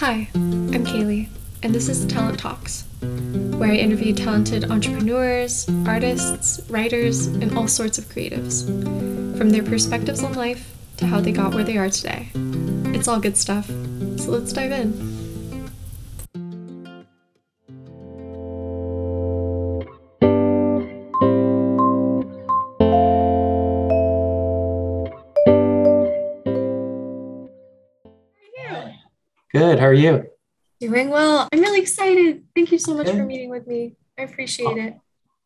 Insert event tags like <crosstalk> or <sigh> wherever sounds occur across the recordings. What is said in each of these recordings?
Hi, I'm Kaileigh, and this is Talent Talks, where I interview talented entrepreneurs, artists, writers, and all sorts of creatives, from their perspectives on life to how they got where they are today. It's all good stuff, so let's dive in. Good. How are you? Doing well. I'm really excited. Thank you so much Good. for meeting with me. I appreciate it.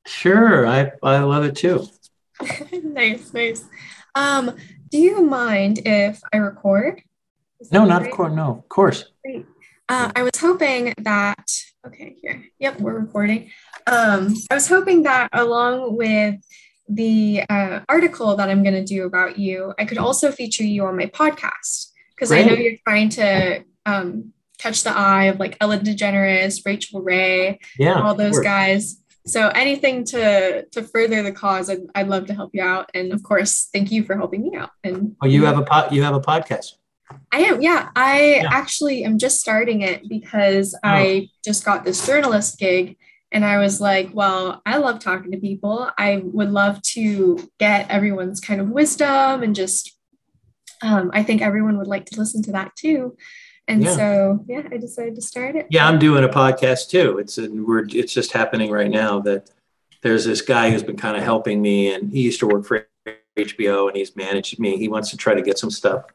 Sure. I, I love it too. <laughs> nice, nice. Um, do you mind if I record? No, not of course. No, of course. Great. Uh, I was hoping that, okay, here. Yep, we're recording. Um, I was hoping that along with the uh, article that I'm going to do about you, I could also feature you on my podcast because I know you're trying to um, catch the eye of like Ellen DeGeneres, Rachael Ray, yeah, all those guys. So anything to to further the cause, I'd, I'd love to help you out. And of course, thank you for helping me out. And oh, you have a pod, you have a podcast. I am, yeah. I yeah. actually am just starting it because oh. I just got this journalist gig and I was like, well, I love talking to people. I would love to get everyone's kind of wisdom and just um, I think everyone would like to listen to that too. And yeah. so, yeah, I decided to start it. Yeah, I'm doing a podcast too. It's a, we're it's just happening right now that there's this guy who's been kind of helping me, and he used to work for HBO, and he's managed me. He wants to try to get some stuff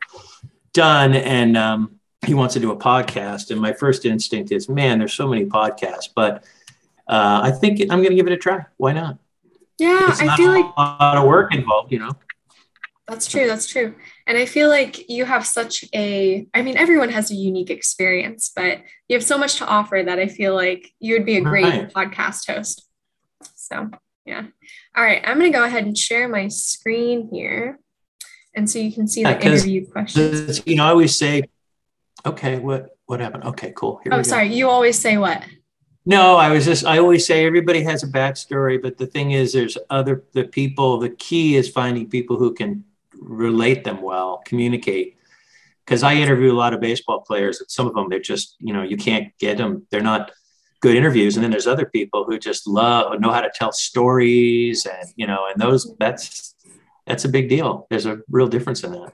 done, and um, he wants to do a podcast. And my first instinct is, man, there's so many podcasts, but uh, I think I'm going to give it a try. Why not? Yeah, I feel like a lot of work involved, you know. That's true. That's true. And I feel like you have such a, I mean, everyone has a unique experience, but you have so much to offer that I feel like you would be a great right. podcast host. So, yeah. All right. I'm going to go ahead and share my screen here. And so you can see the interview questions. You know, I always say, okay, what, what happened? Okay, cool. Here oh, sorry. You always say what? No, I was just, I always say everybody has a backstory, but the thing is, there's other, the people, the key is finding people who can relate them well, communicate. Because I interview a lot of baseball players, and some of them they're just you know you can't get them. They're not good interviews, and then there's other people who just love know how to tell stories, and you know, and those that's that's a big deal. There's a real difference in that.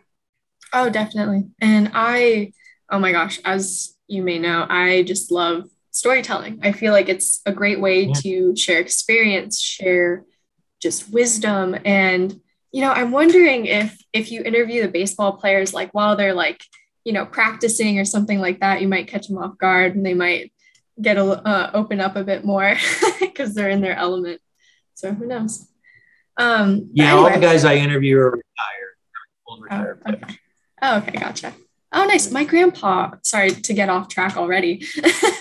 Oh, definitely. And I, oh my gosh, as you may know, I just love storytelling. I feel like it's a great way yeah. to share experience, share just wisdom, and you know, I'm wondering if if you interview the baseball players like while they're like, you know, practicing or something like that, you might catch them off guard and they might get a uh, open up a bit more <laughs> because they're in their element. So who knows? Um, yeah, anyway. all the guys I interview are retired. oh, okay. oh, okay, gotcha. Oh, nice. My grandpa. Sorry to get off track already.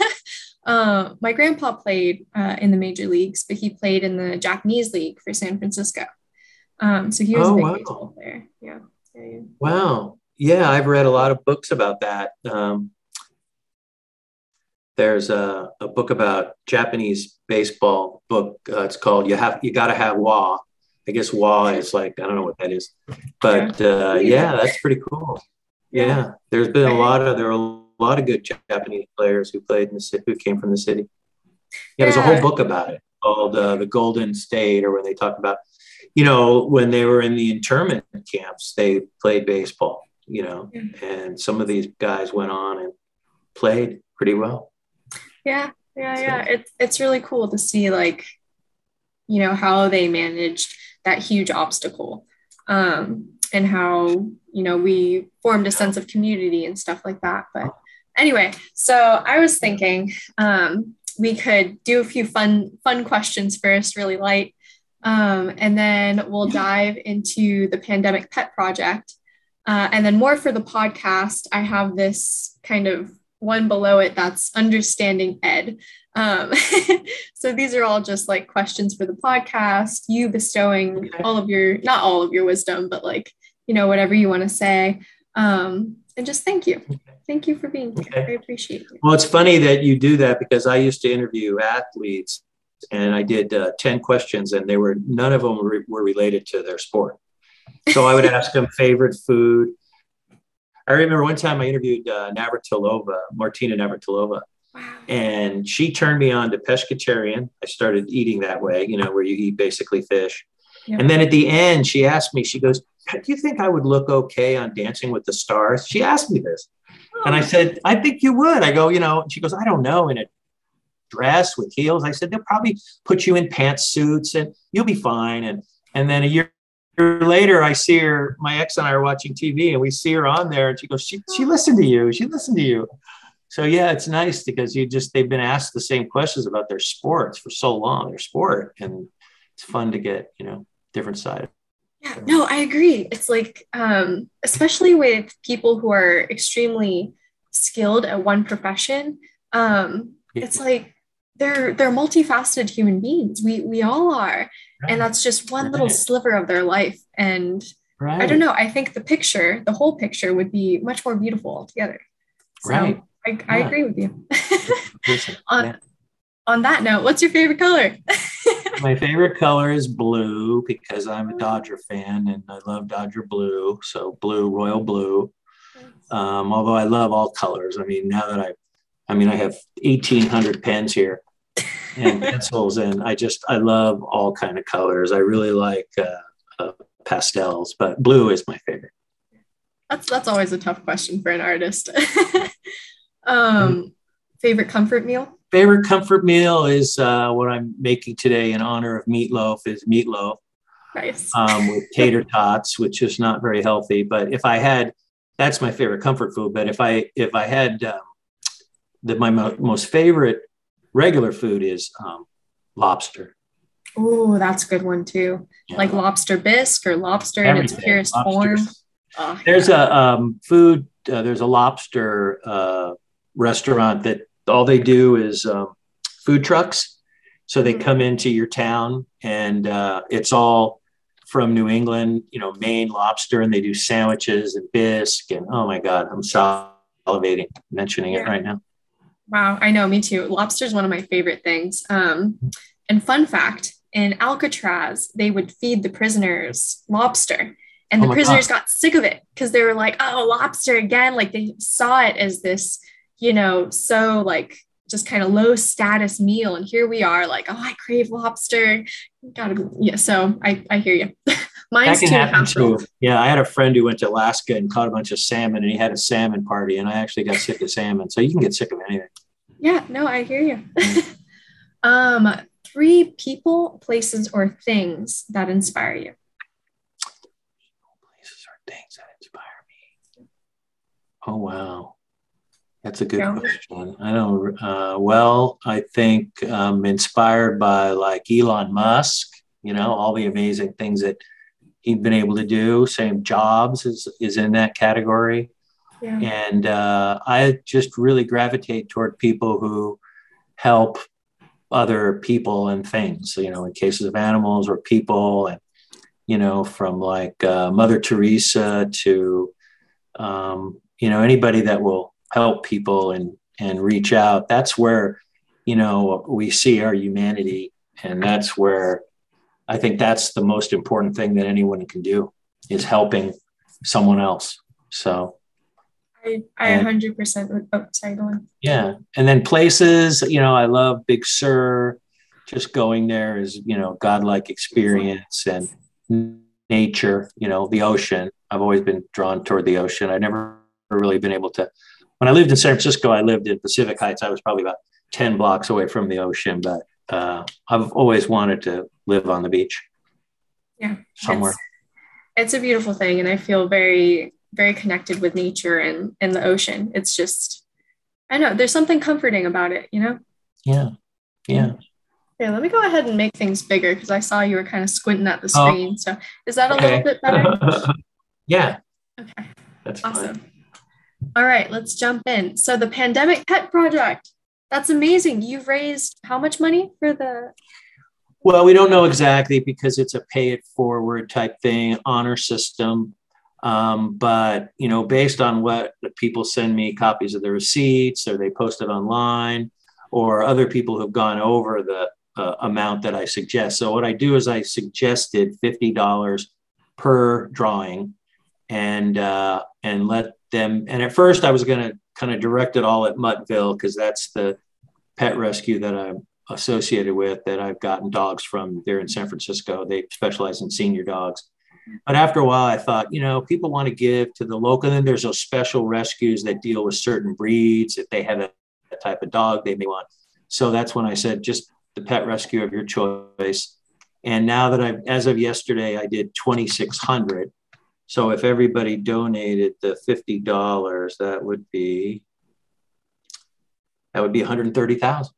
<laughs> uh, my grandpa played uh, in the major leagues, but he played in the Japanese league for San Francisco. Um, so he was oh, a big wow. baseball player. Yeah. yeah. Wow. Yeah, I've read a lot of books about that. Um, there's a, a, book about Japanese baseball book. Uh, it's called "You Have You Got to Have Wa." I guess Wa is like I don't know what that is, but uh, yeah, that's pretty cool. Yeah, there's been a lot of there are a lot of good Japanese players who played in the city who came from the city. Yeah, there's a whole book about it called uh, "The Golden State," or when they talk about you know, when they were in the internment camps, they played baseball, you know, and some of these guys went on and played pretty well. Yeah, yeah, so. yeah. It's it's really cool to see like, you know, how they managed that huge obstacle. Um, and how, you know, we formed a sense of community and stuff like that. But anyway, so I was thinking um, we could do a few fun, fun questions first, really light. Um, and then we'll dive into the pandemic pet project. Uh, and then more for the podcast, I have this kind of one below it that's understanding ed. Um, <laughs> so these are all just like questions for the podcast, you bestowing okay. all of your, not all of your wisdom, but like, you know, whatever you want to say. Um, and just thank you. Thank you for being here. Okay. I appreciate it. Well, it's funny that you do that because I used to interview athletes and I did uh, 10 questions and they were, none of them were, were related to their sport. So I would <laughs> ask them favorite food. I remember one time I interviewed uh, Navratilova, Martina Navratilova, wow. and she turned me on to pescatarian. I started eating that way, you know, where you eat basically fish. And then at the end, she asked me, she goes, Do you think I would look okay on Dancing with the Stars? She asked me this. Oh. And I said, I think you would. I go, you know, she goes, I don't know, in a dress with heels. I said, they'll probably put you in pantsuits and you'll be fine. And and then a year later, I see her, my ex and I are watching TV and we see her on there and she goes, She she listened to you. She listened to you. So yeah, it's nice because you just they've been asked the same questions about their sports for so long, their sport. And it's fun to get, you know, different side. Yeah, no, I agree. It's like, um, especially with people who are extremely skilled at one profession, um, it's like they're they're multifaceted human beings. We we all are, right. and that's just one right. little sliver of their life. And right. I don't know. I think the picture, the whole picture, would be much more beautiful altogether. So right. I, I yeah. agree with you. <laughs> on, yeah. on that note, what's your favorite color? <laughs> my favorite color is blue because I'm a Dodger fan and I love Dodger blue. So blue, royal blue. Um, although I love all colors. I mean, now that I, I mean, I have 1,800 pens here and pencils, and I just I love all kind of colors. I really like uh, uh, pastels, but blue is my favorite. That's that's always a tough question for an artist. <laughs> um, favorite comfort meal? favorite comfort meal is uh, what I'm making today in honor of meatloaf is meatloaf. Nice. Um, with <laughs> tater tots, which is not very healthy. But if I had, that's my favorite comfort food. But if I if I had um, the my mo- most favorite regular food is um, lobster. Oh, that's a good one too. Yeah. Like lobster bisque or lobster Everything. in its purest form. Oh, there's yeah. a um, food. Uh, there's a lobster uh, restaurant that all they do is um, food trucks. So they mm-hmm. come into your town and uh, it's all from New England, you know, Maine lobster, and they do sandwiches and bisque. And oh my God, I'm salivating mentioning yeah. it right now. Wow, I know, me too. Lobster is one of my favorite things. Um, and fun fact in Alcatraz, they would feed the prisoners lobster. And the oh prisoners God. got sick of it because they were like, oh, lobster again. Like they saw it as this you know, so like just kind of low status meal. And here we are, like, oh, I crave lobster. Gotta, yeah. So I, I hear you. <laughs> Mine's too too. Yeah, I had a friend who went to Alaska and caught a bunch of salmon, and he had a salmon party, and I actually got sick of salmon. So you can get sick of anything. Yeah. No, I hear you. <laughs> um, three people, places, or things that inspire you. Places or things that inspire me. Oh wow. That's a good yeah. question. I don't. Uh, well, I think I'm inspired by like Elon Musk. You know, all the amazing things that he's been able to do. Steve Jobs is is in that category. Yeah. And uh, I just really gravitate toward people who help other people and things. You know, in cases of animals or people, and you know, from like uh, Mother Teresa to um, you know anybody that will help people and and reach out that's where you know we see our humanity and that's where i think that's the most important thing that anyone can do is helping someone else. So. I i and, 100% oh, sorry go on. Yeah. And then places you know i love big sur. Just going there is you know godlike experience and nature you know the ocean. I've always been drawn toward the ocean. I've never really been able to when I lived in San Francisco, I lived in Pacific Heights. I was probably about 10 blocks away from the ocean, but uh, I've always wanted to live on the beach. Yeah. Somewhere. It's, it's, a beautiful thing. And I feel very, very connected with nature and, and the ocean. It's just, I know there's something comforting about it, you know? Yeah. Yeah. Yeah, let me go ahead and make things bigger because I saw you were kind of squinting at the oh. screen. Oh, so is that a okay. little bit better? <laughs> yeah. Okay. That's awesome. Fine. All right, let's jump in. So the pandemic pet project. That's amazing. You've raised how much money for the Well, we don't know exactly because it's a pay it forward type thing, honor system. Um, but you know, based on what people send me copies of the receipts or they post it online or other people who've gone over the uh, amount that I suggest. So what I do is I suggested $50 per drawing and uh, and let them. And at first, I was going to kind of direct it all at Muttville because that's the pet rescue that I'm associated with that I've gotten dogs from there in San Francisco. They specialize in senior dogs. But after a while, I thought, you know, people want to give to the local. And then there's those special rescues that deal with certain breeds. If they have a, a type of dog, they may want. So that's when I said, just the pet rescue of your choice. And now that I've, as of yesterday, I did 2,600. So if everybody donated the $50, that would be, that would be 130,000.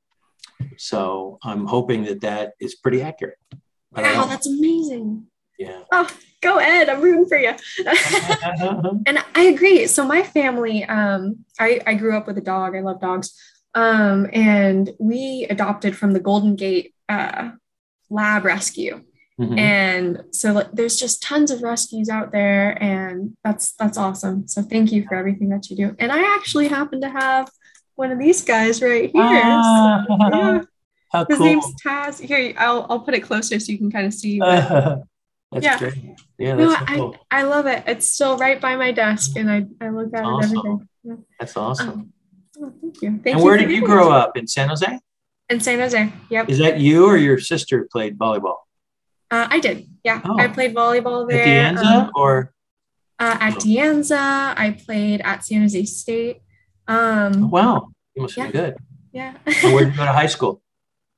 So I'm hoping that that is pretty accurate. Wow, that's amazing. Yeah. Oh, go Ed. I'm rooting for you. <laughs> and I agree. So my family, um, I, I grew up with a dog. I love dogs. Um, and we adopted from the Golden Gate uh, Lab Rescue. Mm-hmm. And so like, there's just tons of rescues out there, and that's that's awesome. So thank you for everything that you do. And I actually happen to have one of these guys right here. Ah, so, yeah. <laughs> His cool. name's Taz. Here, I'll I'll put it closer so you can kind of see. <laughs> that's yeah. great. Yeah, that's no, so cool. I, I love it. It's still right by my desk, and I, I look at awesome. it every day. Yeah. That's awesome. Um, oh, thank you. Thank and you where did you grow up in San Jose? In San Jose. Yep. Is that you or your sister played volleyball? Uh, I did. Yeah, oh. I played volleyball there. At De um, or? Uh, at oh. De I played at San Jose State. Um, oh, wow, you must yeah. be good. Yeah. where did you go to high <laughs> school?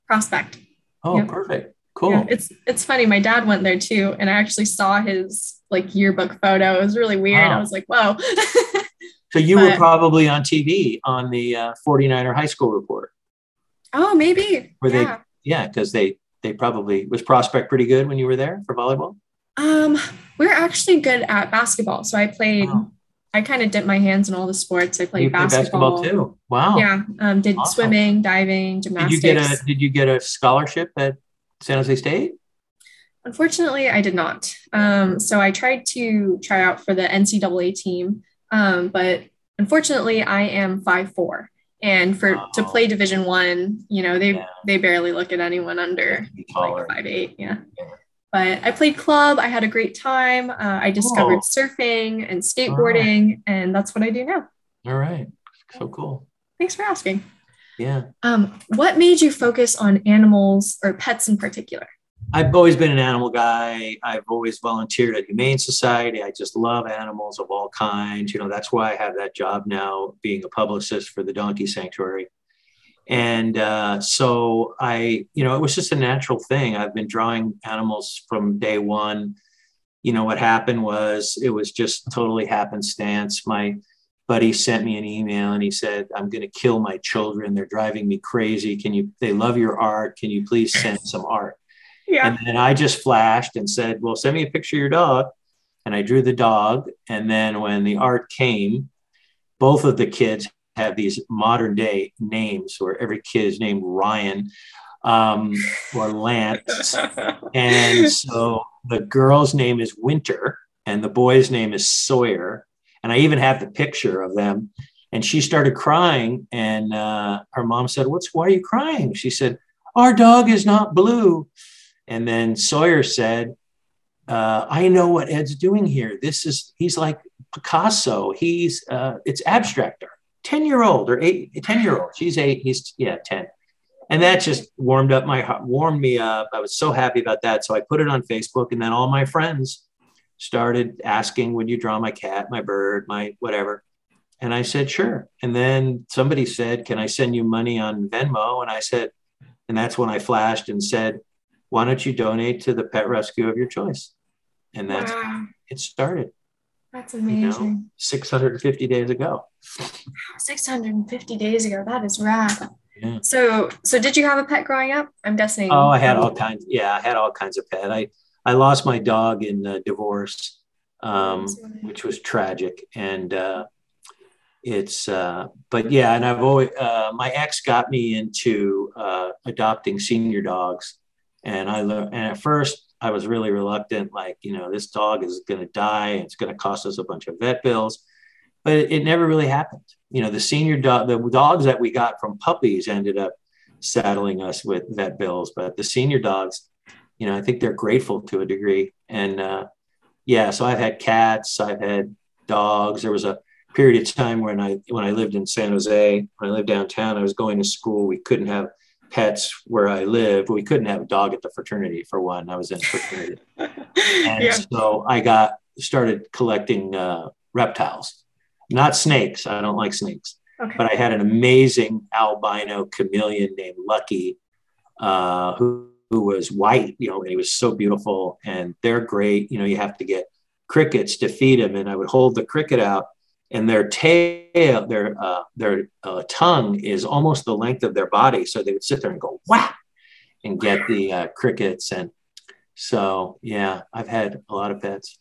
Prospect. Oh, yeah. perfect. Cool. Yeah, it's it's funny. My dad went there too, and I actually saw his like yearbook photo. It was really weird. Wow. I was like, whoa. <laughs> so you but, were probably on TV on the uh, 49er high school report. Oh, maybe. Were yeah. they? Yeah, because they they probably was Prospect pretty good when you were there for volleyball. Um, we are actually good at basketball. So I played. I kind of dipped my hands in all the sports. I played basketball. basketball. too. Wow. Yeah. Um, did awesome. swimming, diving, gymnastics. Did you get a Did you get a scholarship at San Jose State? Unfortunately, I did not. Um, so I tried to try out for the NCAA team, um, but unfortunately, I am five four and for to play division one you know they yeah. they barely look at anyone under like five eight yeah. yeah. but i played club i had a great time uh, i discovered oh. surfing and skateboarding right. and that's what i do now all right so cool thanks for asking yeah um, what made you focus on animals or pets in particular I've always been an animal guy. I've always volunteered at Humane Society. I just love animals of all kinds. You know, that's why I have that job now, being a publicist for the Donkey Sanctuary. And uh, so I, you know, it was just a natural thing. I've been drawing animals from day one. You know, what happened was it was just totally happenstance. My buddy sent me an email and he said, I'm going to kill my children. They're driving me crazy. Can you, they love your art. Can you please send some art? Yeah. And then I just flashed and said, Well, send me a picture of your dog. And I drew the dog. And then when the art came, both of the kids have these modern day names where every kid is named Ryan um, or Lance. <laughs> and so the girl's name is Winter and the boy's name is Sawyer. And I even have the picture of them. And she started crying. And uh, her mom said, What's why are you crying? She said, Our dog is not blue. And then Sawyer said, uh, I know what Ed's doing here. This is, he's like Picasso. He's, uh, it's abstractor, 10 year old or eight, 10 year old. She's eight. He's, yeah, 10. And that just warmed up my heart, warmed me up. I was so happy about that. So I put it on Facebook and then all my friends started asking, would you draw my cat, my bird, my whatever? And I said, sure. And then somebody said, can I send you money on Venmo? And I said, and that's when I flashed and said, why don't you donate to the pet rescue of your choice? And that's wow. it started. That's amazing. You know, 650 days ago. 650 days ago. That is rad. Yeah. So, so did you have a pet growing up? I'm guessing. Oh, I had all kinds. Yeah, I had all kinds of pet. I I lost my dog in a divorce, um, which was tragic, and uh, it's. Uh, but yeah, and I've always uh, my ex got me into uh, adopting senior dogs, and I learned, and at first I was really reluctant, like, you know, this dog is going to die. It's going to cost us a bunch of vet bills. But it, it never really happened. You know, the senior dog, the dogs that we got from puppies ended up saddling us with vet bills. But the senior dogs, you know, I think they're grateful to a degree. And uh, yeah, so I've had cats, I've had dogs. There was a period of time when I when I lived in San Jose, when I lived downtown, I was going to school. We couldn't have pets where I lived. We couldn't have a dog at the fraternity for one. I was in fraternity, <laughs> and yeah. so I got started collecting uh, reptiles, not snakes. I don't like snakes, okay. but I had an amazing albino chameleon named Lucky, uh, who who was white, you know, and he was so beautiful. And they're great. You know, you have to get crickets to feed him, and I would hold the cricket out and their tail, their uh, their uh, tongue is almost the length of their body. So they would sit there and go whack and get the uh, crickets. And so, yeah, I've had a lot of pets.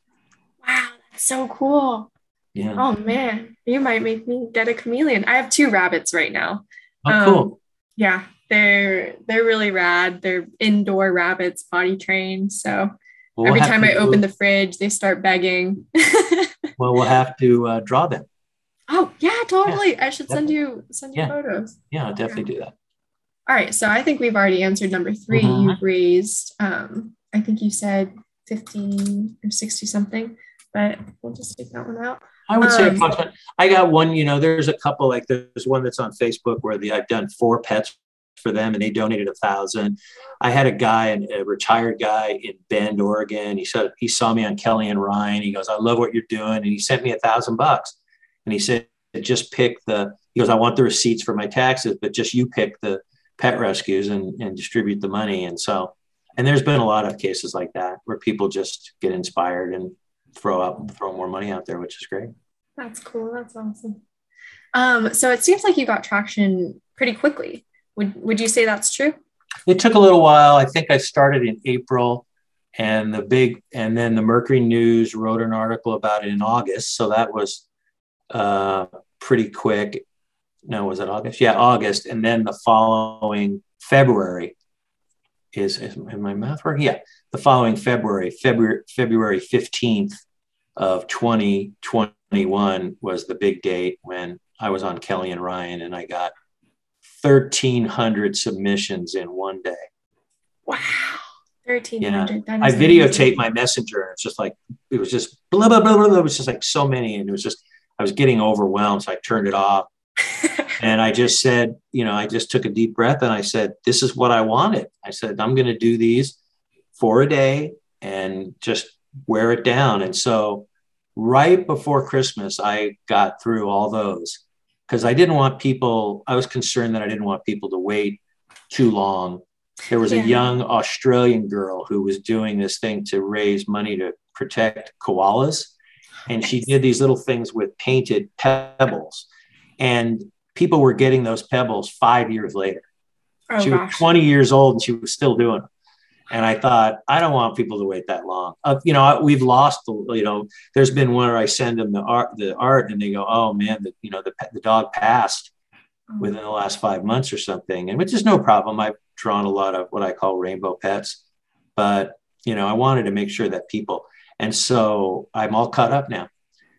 Wow, that's so cool. Yeah. Oh man, you might make me get a chameleon. I have two rabbits right now. Oh, um, cool. Yeah, they're they're really rad. They're indoor rabbits, body trained. So well, every time I open the fridge, they start begging. <laughs> well, we'll have to uh, draw them. Oh yeah, totally. Yeah, I should definitely. send you send you yeah. photos. Yeah, I'll definitely do that. All right, so I think we've already answered number 3 you mm-hmm. You've raised, um, I think you said fifteen or sixty something, but we'll just take that one out. I would say um, I got one. You know, there's a couple like there's one that's on Facebook where the I've done four pets for them and they donated a thousand. I had a guy, a retired guy in Bend, Oregon. He said he saw me on Kelly and Ryan. He goes, I love what you're doing. And he sent me a thousand bucks. And he said, just pick the, he goes, I want the receipts for my taxes, but just you pick the pet rescues and, and distribute the money. And so, and there's been a lot of cases like that where people just get inspired and throw up, throw more money out there, which is great. That's cool. That's awesome. Um, so it seems like you got traction pretty quickly. Would would you say that's true? It took a little while. I think I started in April and the big and then the Mercury News wrote an article about it in August. So that was uh, pretty quick. No, was it August? Yeah, August. And then the following February is, is in my math working? Yeah, the following February, February, February 15th of 2021 was the big date when I was on Kelly and Ryan and I got 1,300 submissions in one day. Wow. 1300. Yeah. I videotaped my messenger and it's just like, it was just blah, blah, blah, blah. It was just like so many. And it was just, I was getting overwhelmed. So I turned it off. <laughs> and I just said, you know, I just took a deep breath and I said, this is what I wanted. I said, I'm going to do these for a day and just wear it down. And so right before Christmas, I got through all those because I didn't want people, I was concerned that I didn't want people to wait too long. There was yeah. a young Australian girl who was doing this thing to raise money to protect koalas. And she did these little things with painted pebbles. And people were getting those pebbles five years later. Oh, she gosh. was 20 years old and she was still doing them. And I thought, I don't want people to wait that long. Uh, you know, we've lost, you know, there's been one where I send them the art, the art and they go, oh man, the, you know, the, the dog passed mm. within the last five months or something. And which is no problem. I've drawn a lot of what I call rainbow pets, but, you know, I wanted to make sure that people, and so I'm all caught up now.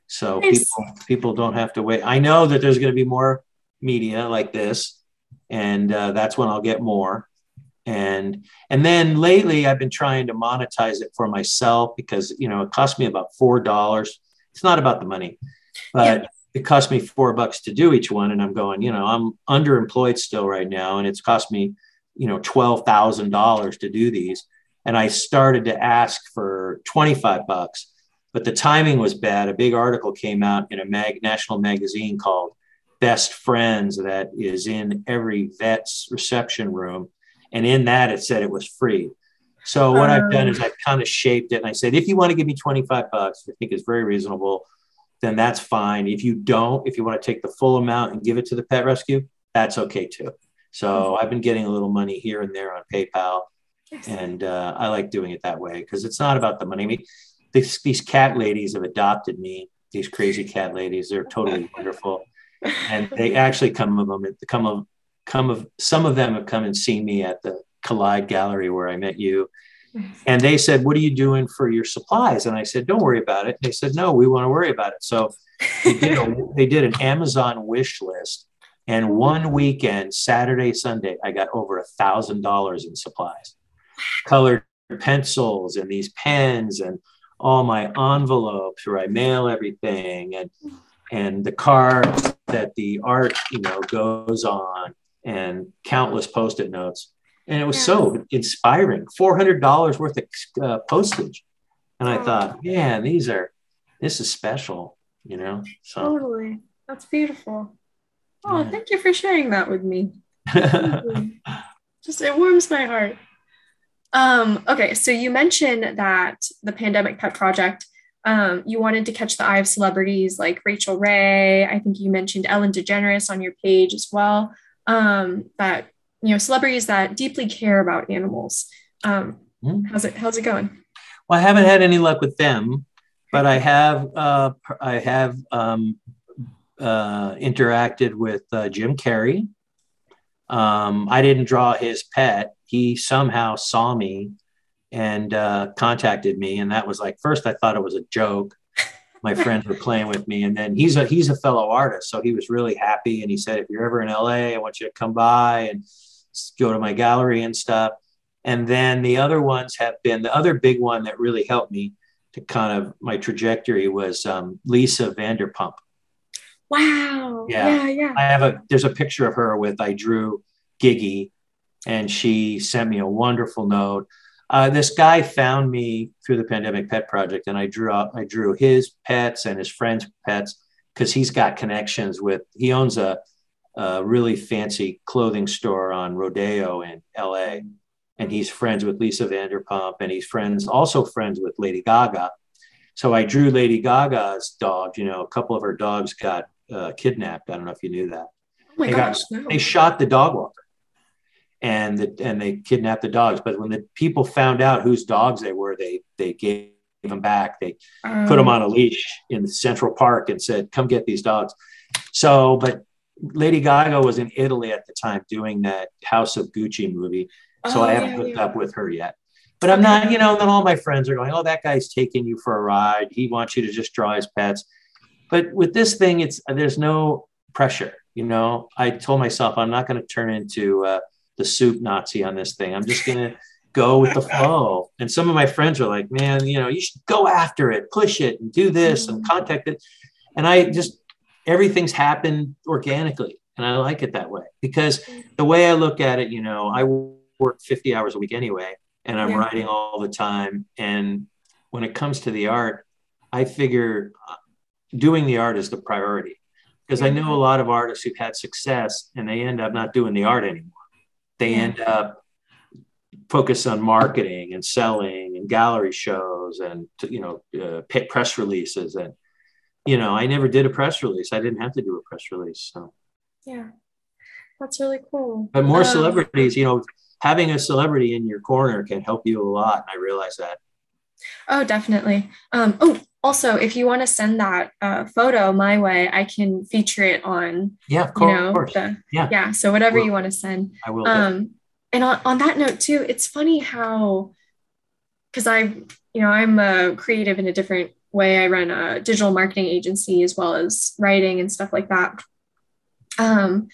So nice. people, people don't have to wait. I know that there's going to be more media like this, and uh, that's when I'll get more and and then lately i've been trying to monetize it for myself because you know it cost me about four dollars. It's not about the money but yeah. it cost me four bucks to do each one. And i'm going you know i'm underemployed still right now and it's cost me you know $12000 to do these. And i started to ask for 25 bucks but the timing was bad. A big article came out in a mag national magazine called best friends that is in every vet's reception room and in that, it said it was free. So what um, I've done is um. I've kind of shaped it and I said, if you want to give me 25 bucks, I think is very reasonable, then that's fine. If you don't, if you want to take the full amount and give it to the pet rescue, that's okay too. So. I've been getting a little money here and there on PayPal. Yes. And uh, I like doing it that way because it's not about the money. I mean, this, these cat ladies have adopted me, these crazy cat ladies. They're totally <laughs> wonderful. And they actually come of them, come of come of some of them have come and seen me at the Collide Gallery where I met you. <laughs> And they said, What are you doing for your supplies? And I said, Don't worry about it. And they said, No, we want to worry about it. So they did, a, <laughs> they did an Amazon wish list. And one weekend, Saturday, Sunday, I got over a thousand dollars in supplies, colored pencils and these pens and all my envelopes where I mail everything and and the cards that the art, you know, goes on and countless post-it notes. And it was so inspiring. $400 worth of uh, postage. And I thought, man, these are, this is special, you know? So. Totally. That's beautiful. Oh, yeah. thank you for sharing that with me. <laughs> Just, it warms my heart. Um, okay, so you mentioned that the Pandemic Pet Project um, you wanted to catch the eye of celebrities like Rachael Ray. I think you mentioned Ellen DeGeneres on your page as well. Um, that you know, celebrities that deeply care about animals. Um, mm. How's it How's it going? Well, I haven't had any luck with them, but I have uh, I have um, uh, interacted with uh, Jim Carrey. Um, I didn't draw his pet. He somehow saw me and uh, contacted me. And that was like, first I thought it was a joke. My friends were playing with me, and then he's a he's a fellow artist, so he was really happy. And he said, if you're ever in LA, I want you to come by and go to my gallery and stuff. And then the other ones have been the other big one that really helped me to kind of my trajectory was um, Lisa Vanderpump. Wow. Yeah. yeah. Yeah. I have a there's a picture of her with I drew Gigi and she sent me a wonderful note. Uh, this guy found me through the pandemic pet project, and I drew out, I drew his pets and his friends' pets because he's got connections with. He owns a, a, really fancy clothing store on Rodeo in L.A., and he's friends with Lisa Vanderpump, and he's friends also friends with Lady Gaga. So I drew Lady Gaga's dog. You know, a couple of her dogs got uh, kidnapped. I don't know if you knew that. Oh my they gosh! Got, no. They shot the dog walker and the, and they kidnapped the dogs. But when the people found out whose dogs they were, they they gave them back. They um, put them on a leash in Central Park and said, "Come get these dogs." So, but Lady Gaga was in Italy at the time doing that House of Gucci movie, so oh, I haven't yeah, hooked yeah. up with her yet. But I'm not, you know. Then all my friends are going, "Oh, that guy's taking you for a ride. He wants you to just draw his pets." But with this thing, it's there's no pressure. You know, I told myself I'm not going to turn into uh, the soup Nazi on this thing. I'm just gonna go with the flow. And some of my friends are like, man, you know, you should go after it, push it, and do this and contact it. And I just everything's happened organically. And I like it that way because the way I look at it, you know, I work 50 hours a week anyway, and I'm yeah. writing all the time. And when it comes to the art, I figure uh, doing the art is the priority because I know a lot of artists who've had success and they end up not doing the art anymore they yeah. end up focus on marketing and selling and gallery shows and you know uh, press releases and you know i never did a press release. I didn't have to do a press release so. Yeah. That's really cool. But more um, celebrities you know having a celebrity in your corner can help you a lot and i realize that. Oh definitely. Um, oh also if you want to send that uh, photo my way i can feature it on yeah of course, you know, course. The, yeah. Yeah so whatever you want to send. I will um and on, on that note too it's funny how because i you know i'm a creative in a different way. I run a digital marketing agency as well as writing and stuff like that. Um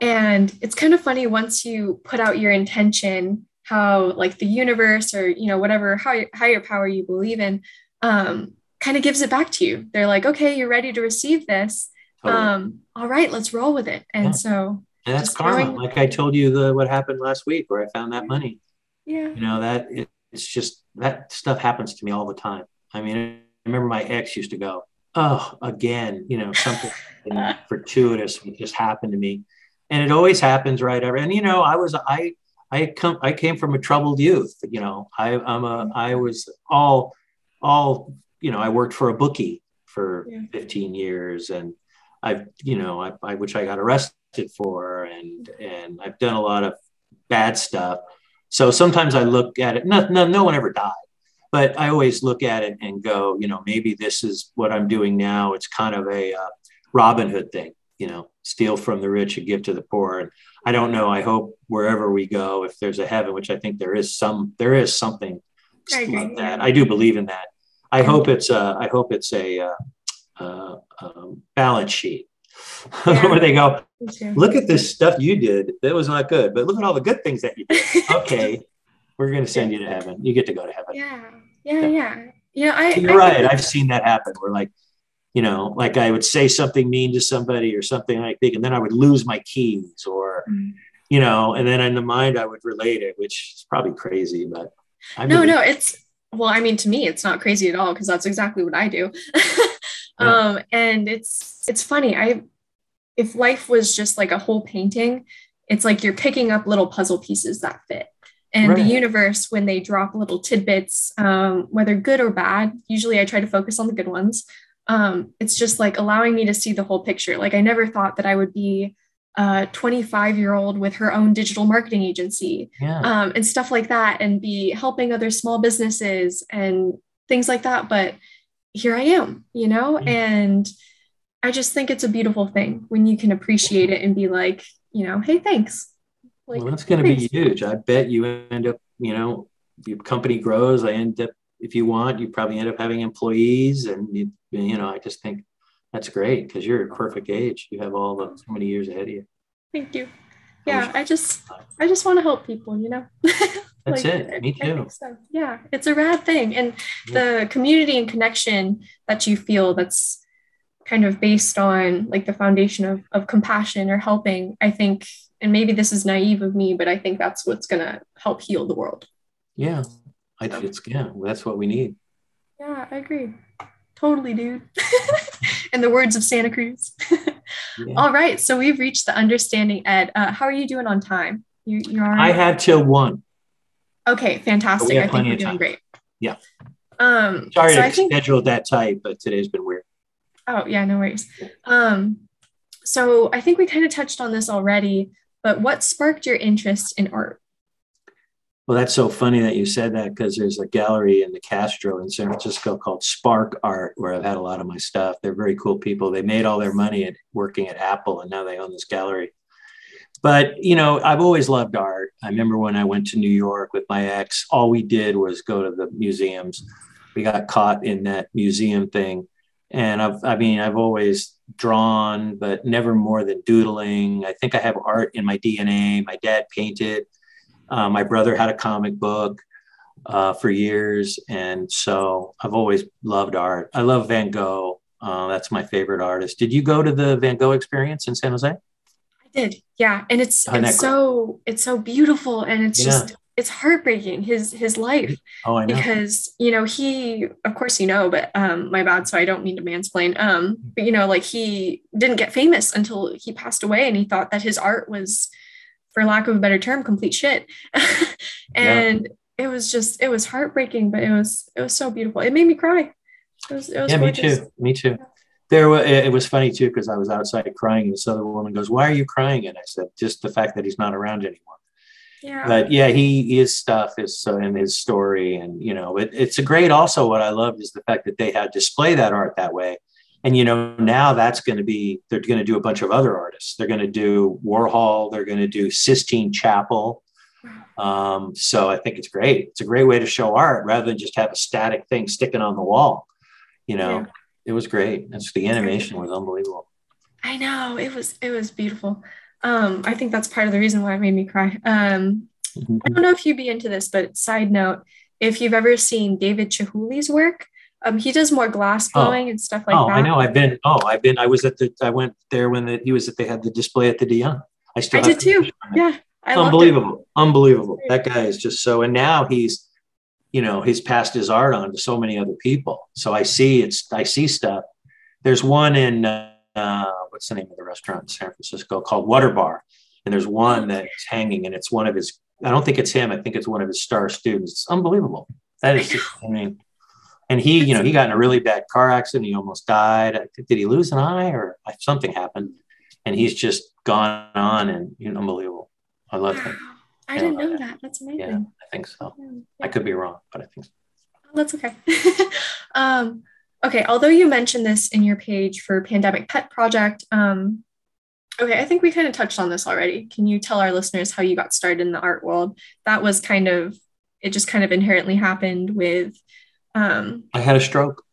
and it's kind of funny once you put out your intention how like the universe or you know whatever higher, higher power you believe in um kind of gives it back to you. They're like, okay, you're ready to receive this. Totally. Um, all right, let's roll with it. And yeah. so and that's karma. Like I told you the what happened last week where I found that money. Yeah. You know, that it, it's just that stuff happens to me all the time. I mean, I remember my ex used to go, Oh, again, you know, something <laughs> fortuitous just happened to me. And it always happens right ever. And you know, I was I I come I came from a troubled youth. You know, I I'm a I was all all you know, I worked for a bookie for yeah. 15 years and I've, you know, I, I, which I got arrested for and, and I've done a lot of bad stuff. So sometimes I look at it, no, no, no one ever died, but I always look at it and go, you know, maybe this is what I'm doing now. It's kind of a uh, Robin Hood thing, you know, steal from the rich and give to the poor. And I don't know. I hope wherever we go, if there's a heaven, which I think there is some, there is something like that. I do believe in that I hope it's a, I hope it's a, uh, uh, um, balance sheet <laughs> yeah. where they go, look at this stuff you did. That was not good, but look at all the good things that you did. <laughs> Okay, we're going to send you to heaven. You get to go to heaven. Yeah, yeah, yeah. Yeah, I. You're I, right. I, I've seen that happen. We're like, you know, like I would say something mean to somebody or something like that, and then I would lose my keys or, mm-hmm. you know, and then in the mind I would relate it, which is probably crazy, but I no, no, it's well, I mean, to me, it's not crazy at all because that's exactly what I do. <laughs> Um, and it's it's funny. I if life was just like a whole painting, it's like you're picking up little puzzle pieces that fit and right. the universe when they drop little tidbits um, whether good or bad usually i try to focus on the good ones um, it's just like allowing me to see the whole picture like i never thought that i would be a 25 year old with her own digital marketing agency yeah. um, and stuff like that and be helping other small businesses and things like that but here i am you know mm-hmm. and i just think it's a beautiful thing when you can appreciate it and be like you know hey thanks like, well, that's going to be huge. I bet you end up, you know, your company grows. I end up, if you want, you probably end up having employees, and you, you know, I just think that's great because you're a perfect age. You have all the so many years ahead of you. Thank you. Yeah, I just, I just want to help people. You know. <laughs> That's like, it. Me too. So. Yeah, it's a rad thing, and yeah. the community and connection that you feel that's kind of based on like the foundation of, of compassion or helping i think and maybe this is naive of me, but I think that's what's going to help heal the world. Yeah, I it's yeah, that's what we need. Yeah, I agree. Totally, dude. <laughs> In the words of Santa Cruz. yeah. <laughs> All right, so we've reached the understanding. Ed, uh, how are you doing on time? You, you are. I have till one. Okay, fantastic. I think you're doing great. Yeah. Um, sorry so to schedule that tight, but today's been weird. Oh yeah, no worries. Um, so I think we kind of touched on this already, but what sparked your interest in art? Well, that's so funny that you said that because there's a gallery in the Castro in San Francisco called Spark Art, where I've had a lot of my stuff. They're very cool people. They made all their money at working at Apple, and now they own this gallery. But you know, I've always loved art. I remember when I went to New York with my ex, all we did was go to the museums. We got caught in that museum thing, and I've, I mean, I've always drawn, but never more than doodling. I think I have art in my DNA. My dad painted. Uh, my brother had a comic book uh, for years. And so I've always loved art. I love Van Gogh. Uh, that's my favorite artist. Did you go to the Van Gogh experience in San Jose? I did. Yeah. And it's, it's so, it's so beautiful. And it's yeah. just it's heartbreaking his his life oh, I know. because you know he of course you know but um my bad so I don't mean to mansplain um but you know like he didn't get famous until he passed away and he thought that his art was for lack of a better term complete shit <laughs> and yeah. it was just it was heartbreaking but it was it was so beautiful it made me cry it was, it was yeah gorgeous. me too me too there was, it was funny too because I was outside crying and this other woman goes why are you crying and I said just the fact that he's not around anymore yeah. But yeah, he his stuff is so in his story, and you know, it, it's a great. Also, what I loved is the fact that they had display that art that way, and you know, now that's going to be they're going to do a bunch of other artists. They're going to do Warhol. They're going to do Sistine Chapel. Um, so I think it's great. It's a great way to show art rather than just have a static thing sticking on the wall. You know, yeah. it was great. It's the animation was unbelievable. I know it was it was beautiful. Um, I think that's part of the reason why it made me cry. Um, mm-hmm. I don't know if you'd be into this, but side note, if you've ever seen David Chihuly's work, um, he does more glass oh. blowing oh. and stuff like oh, that. I know. I've been. Oh, I've been. I was at the. I went there when the, he was at. They had the display at the de Young. I still. I did too. Yeah. I Unbelievable. Unbelievable. That guy is just so. And now he's, you know, he's passed his art on to so many other people. So I see it's. I see stuff. There's one in. Uh, uh, what's the name of the restaurant in San Francisco called Waterbar. And there's one that's hanging, and it's one of his. I don't think it's him. I think it's one of his star students. It's unbelievable. That is <laughs> just. I mean, and he, you know, he got in a really bad car accident. He almost died. Did he lose an eye or something happened? And he's just gone on, and you know, unbelievable. I love him. I didn't know that. that. That's amazing. Yeah, I think so. Yeah. I could be wrong, but I think so. that's okay. <laughs> um, okay, although you mentioned this in your page for Pandemic Pet Project, um, okay, I think we kind of touched on this already. Can you tell our listeners how you got started in the art world? That was kind of, it just kind of inherently happened with. Um, I had a stroke.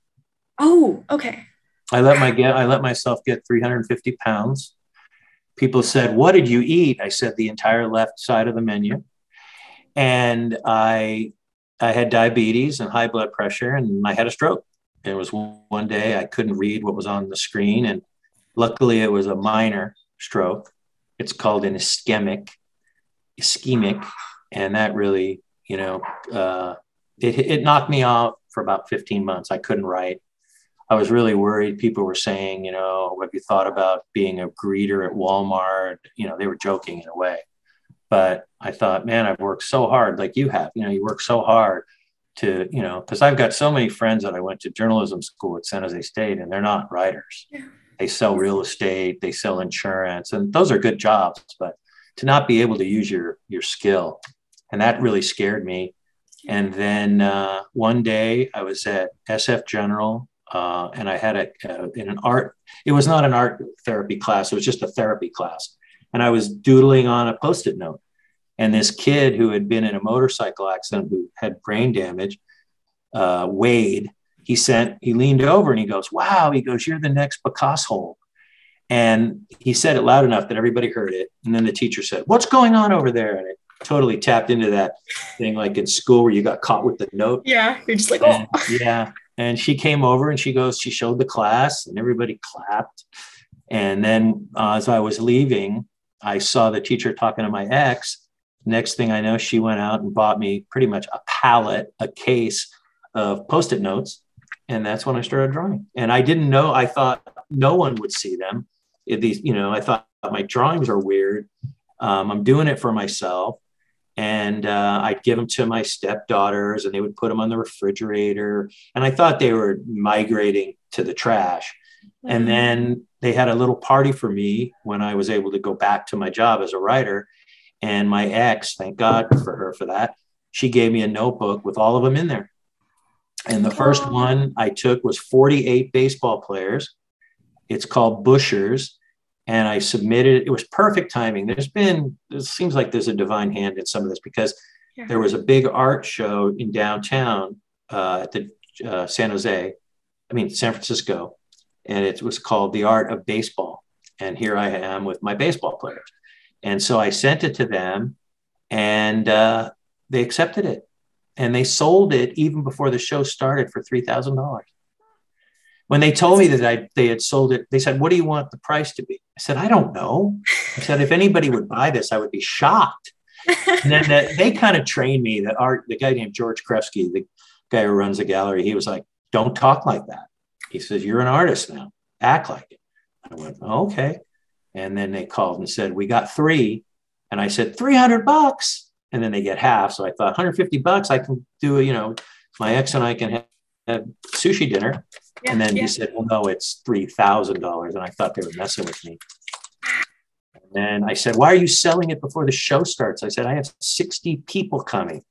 Oh, okay. I let my get, I let myself get 350 pounds. People said, "What did you eat?" I said, "The entire left side of the menu," and I, I had diabetes and high blood pressure, and I had a stroke It was one day I couldn't read what was on the screen, and luckily it was a minor stroke. It's called an ischemic, ischemic, and that really, you know, uh, it, it knocked me out for about 15 months. I couldn't write. I was really worried. People were saying, you know, have you thought about being a greeter at Walmart? You know, they were joking in a way. But I thought, man, I've worked so hard, like you have. You know, you work so hard to, you know, because I've got so many friends that I went to journalism school at San Jose State, and they're not writers. Yeah. They sell real estate, they sell insurance, and those are good jobs. But to not be able to use your your skill, and that really scared me. And then uh, one day I was at SF General uh, and I had a, in an art, it was not an art therapy class, it was just a therapy class. And I was doodling on a post it note. And this kid who had been in a motorcycle accident, who had brain damage, uh, Wade, he sent, he leaned over and he goes, Wow, he goes, You're the next Picasso. And he said it loud enough that everybody heard it. And then the teacher said, What's going on over there? And it totally tapped into that thing like in school where you got caught with the note. Yeah. You're just like, Oh. And, <laughs> yeah. And she came over and she goes, she showed the class and everybody clapped. And then uh, as I was leaving, I saw the teacher talking to my ex. Next thing I know, she went out and bought me pretty much a pallet, a case of post it notes. And that's when I started drawing. And I didn't know, I thought no one would see them. these, you know, I thought my drawings are weird. Um, I'm doing it for myself and uh, I'd give them to my stepdaughters, and they would put them on the refrigerator. And I thought they were migrating to the trash. Mm-hmm. And then they had a little party for me when I was able to go back to my job as a writer. And my ex, thank God for her for that, she gave me a notebook with all of them in there. And the first one I took was 48 baseball players. It's called Bushers and I submitted. It It was perfect timing. There's been, it seems like there's a divine hand in some of this because yeah. there was a big art show in downtown uh, at the uh, San Jose, I mean, San Francisco, and it was called The Art of Baseball. And here I am with my baseball players. And so I sent it to them and uh, they accepted it. And they sold it even before the show started for $3,000. When they told me that I, they had sold it, they said, What do you want the price to be? I said, I don't know. I said, If anybody would buy this, I would be shocked. and then the, they kind of trained me. The art, the guy named George Krefsky, the guy who runs the gallery, he was like, Don't talk like that. He says, You're an artist now, act like it. I went, oh, Okay. And then they called and said, We got three. And I said, 300 bucks. And then they get half. So I thought, 150 bucks, I can do, you know, my ex and I can have, have sushi dinner. Yeah, and then yeah. he said, well, no, it's $3,000. And I thought they were messing with me. And then I said, why are you selling it before the show starts? I said, I have 60 people coming.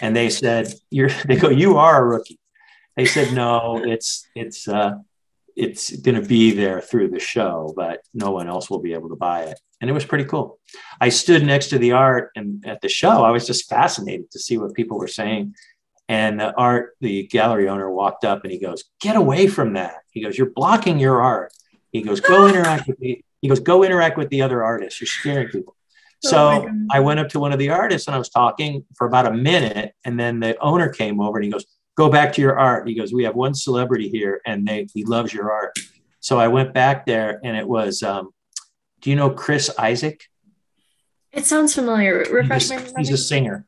And they said, you're, <laughs> they go, you are a rookie. They said, no, it's, it's, uh, it's going to be there through the show, but no one else will be able to buy it. And it was pretty cool. I stood next to the art and at the show, I was just fascinated to see what people were saying and the art, the gallery owner walked up and he goes, Get away from that. He goes, You're blocking your art. He goes, Go <laughs> interact with the he goes, Go interact with the other artists. You're scaring people. Oh so I went up to one of the artists and I was talking for about a minute. And then the owner came over and he goes, Go back to your art. He goes, We have one celebrity here and they he loves your art. So I went back there and it was um, do you know Chris Isaak? It sounds familiar. Refresh he's a, he's a singer.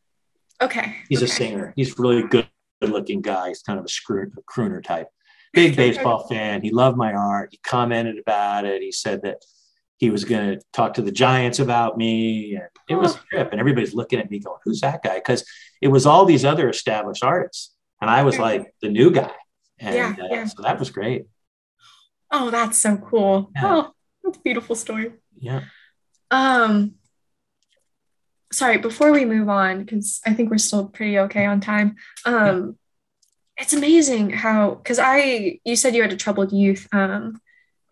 Okay. He's okay. a singer. He's really good, looking guy. He's kind of a, screw, a crooner type. Big baseball fan. He loved my art. He commented about it. He said that he was going to talk to the Giants about me. And it was a trip. And everybody's looking at me going, who's that guy? Because it was all these other established artists. And I was like the new guy. And yeah, uh, yeah. so that was great. Oh, that's so cool. Yeah. Oh, that's a beautiful story. Yeah. Um, sorry, before we move on, because I think we're still pretty okay on time. Um, it's amazing how because I you said you had a troubled youth, um,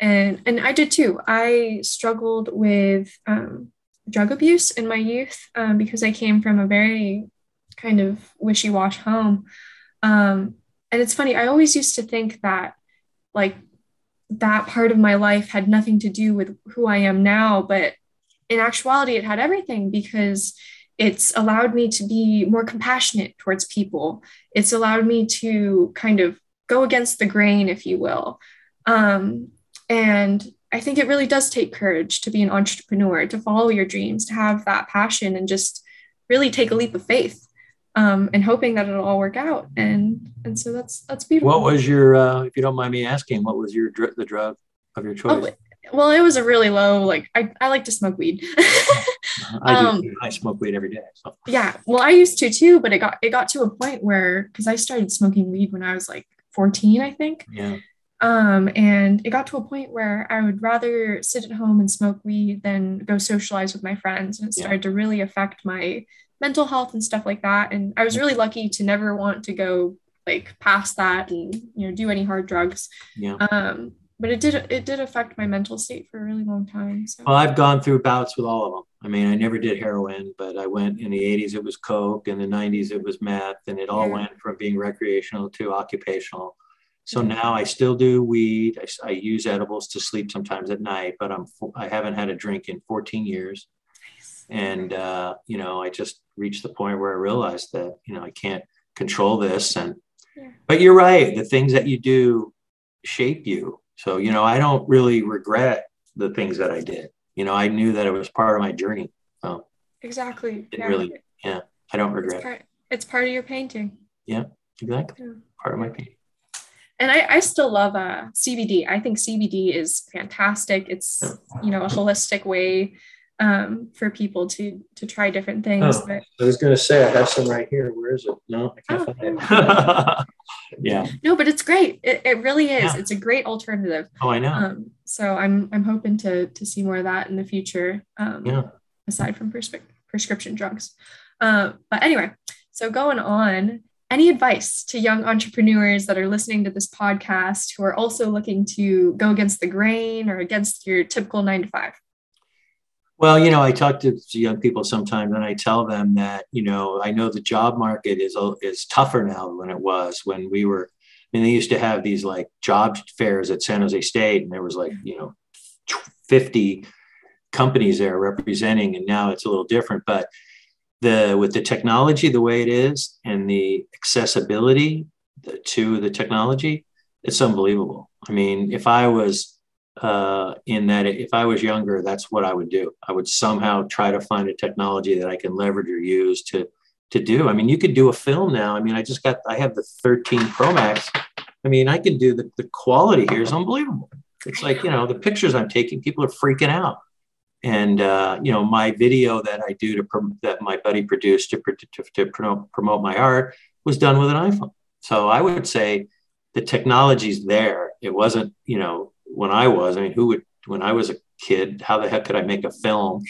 and and I did too. I struggled with um, drug abuse in my youth um, because I came from a very kind of wishy-wash home. Um, and it's funny, I always used to think that like that part of my life had nothing to do with who I am now, but in actuality, it had everything because it's allowed me to be more compassionate towards people. It's allowed me to kind of go against the grain, if you will. Um, and I think it really does take courage to be an entrepreneur, to follow your dreams, to have that passion and just really take a leap of faith um, and hoping that it'll all work out. And and so that's that's beautiful. What was your, uh, if you don't mind me asking, what was your dr- the drug of your choice? Oh, well, it was a really low. Like I, I like to smoke weed. <laughs> I do. Um, I smoke weed every day. So. Yeah, well, I used to too, but it got it got to a point where because I started smoking weed when I was like 14, I think. Yeah. Um, and it got to a point where I would rather sit at home and smoke weed than go socialize with my friends, and it started yeah. to really affect my mental health and stuff like that. And I was really lucky to never want to go like past that and you know do any hard drugs. Yeah. Um, but it did it did affect my mental state for a really long time. So. Well, I've gone through bouts with all of them. I mean, I never did heroin, but I went in the 80s, it was Coke, in the 90s, it was meth, and it all yeah. went from being recreational to occupational. So yeah. now I still do weed. I, I, use edibles to sleep sometimes at night, but I'm I haven't had a drink in 14 years, nice. and uh, you know I just reached the point where I realized that you know I can't control this, and yeah. but you're right. The things that you do shape you. So you know I don't really regret the things that I did you know, I knew that it was part of my journey. So exactly. It yeah. really, yeah, I don't regret. It's part, it's part of your painting. Yeah, exactly. Yeah. Part of my painting. And I, I still love uh, CBD. I think CBD is fantastic. It's you know a holistic way um, for people to to try different things. Oh, but, I was going to say I have some right here. Where is it? No, I can't oh, find it. <laughs> yeah. No, but it's great. It, it really is. Yeah. It's a great alternative. Oh, I know. Um, so I'm I'm hoping to to see more of that in the future. Um, yeah. Aside from pres- prescription drugs, uh, but anyway, so going on. Any advice to young entrepreneurs that are listening to this podcast who are also looking to go against the grain or against your typical nine to five? Well, you know, I talk to young people sometimes, and I tell them that you know I know the job market is is tougher now than it was when we were. I mean, they used to have these like job fairs at San Jose State, and there was like you know, fifty companies there representing, and now it's a little different. But the with the technology the way it is and the accessibility to the technology, it's unbelievable. I mean, if I was uh, in that if I was younger, that's what I would do. I would somehow try to find a technology that I can leverage or use to to do. I mean, you could do a film now. I mean, I just got I have the 13 Pro Max. I mean, I can do the, the quality here is unbelievable. It's like, you know, the pictures I'm taking, people are freaking out. And, uh, you know, my video that I do to, that my buddy produced to, to, to promote, promote my art was done with an iPhone. So I would say the technology's there. It wasn't, you know, when I was. I mean, who would when I was a kid? How the heck could I make a film?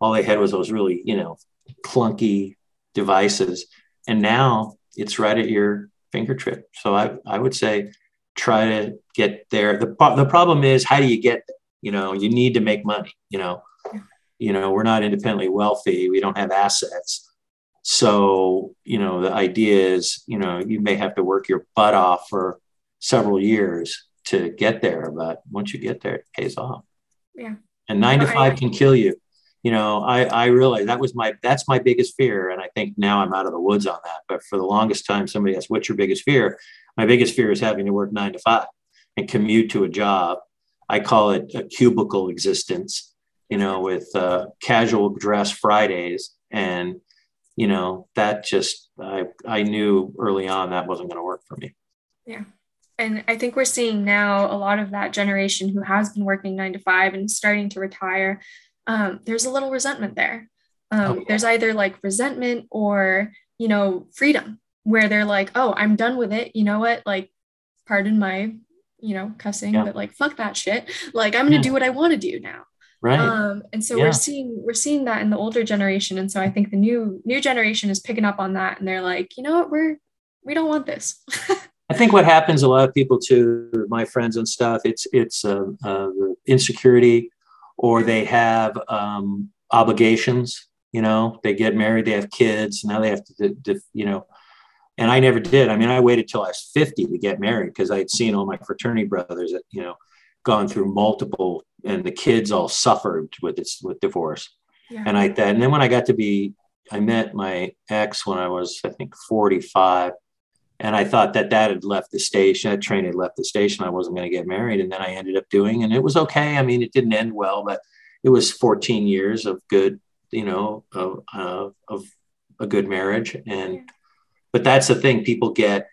All they had was those really you know clunky devices, and now it's right at your fingertip. So I I would say try to get there. the The problem is how do you get? You know, you need to make money. You know, you know we're not independently wealthy. We don't have assets. So, you know, the idea is, you know, you may have to work your butt off for several years to get there, but once you get there, it pays off. Yeah. And nine to five can kill you. You know, I I realize that was my that's my biggest fear, and I think now I'm out of the woods on that. But for the longest time, somebody asked, "What's your biggest fear?" My biggest fear is having to work nine to five and commute to a job. I call it a cubicle existence. You know, with uh, casual dress Fridays, and you know that just I I knew early on that wasn't going to work for me. Yeah and I think we're seeing now a lot of that generation who has been working nine to five and starting to retire. Um, there's a little resentment there. Um. There's either like resentment or, you know, freedom where they're like, oh, I'm done with it. You know what? Like, pardon my, you know, cussing, yeah. but like, fuck that shit. Like, I'm going to yeah. do what I want to do now. Right. Um, and so we're seeing we're seeing that in the older generation, and so I think the new new generation is picking up on that, and they're like, you know what, we're we don't want this. <laughs> I think what happens a lot of people too, my friends and stuff, it's it's uh, uh, insecurity, or they have um, obligations. You know, they get married, they have kids, now they have to, to, you know. And I never did. I mean, I waited till I was fifty to get married because I had seen all my fraternity brothers that you know gone through multiple, and the kids all suffered with this with divorce. Yeah. And I that, and then when I got to be, I met my ex when I was I think forty five and I thought that that had left the station. That train had left the station. I wasn't going to get married, and then I ended up doing, and it was okay. I mean, it didn't end well, but it was 14 years of good, you know, of uh, of a good marriage. And but that's the thing. People get,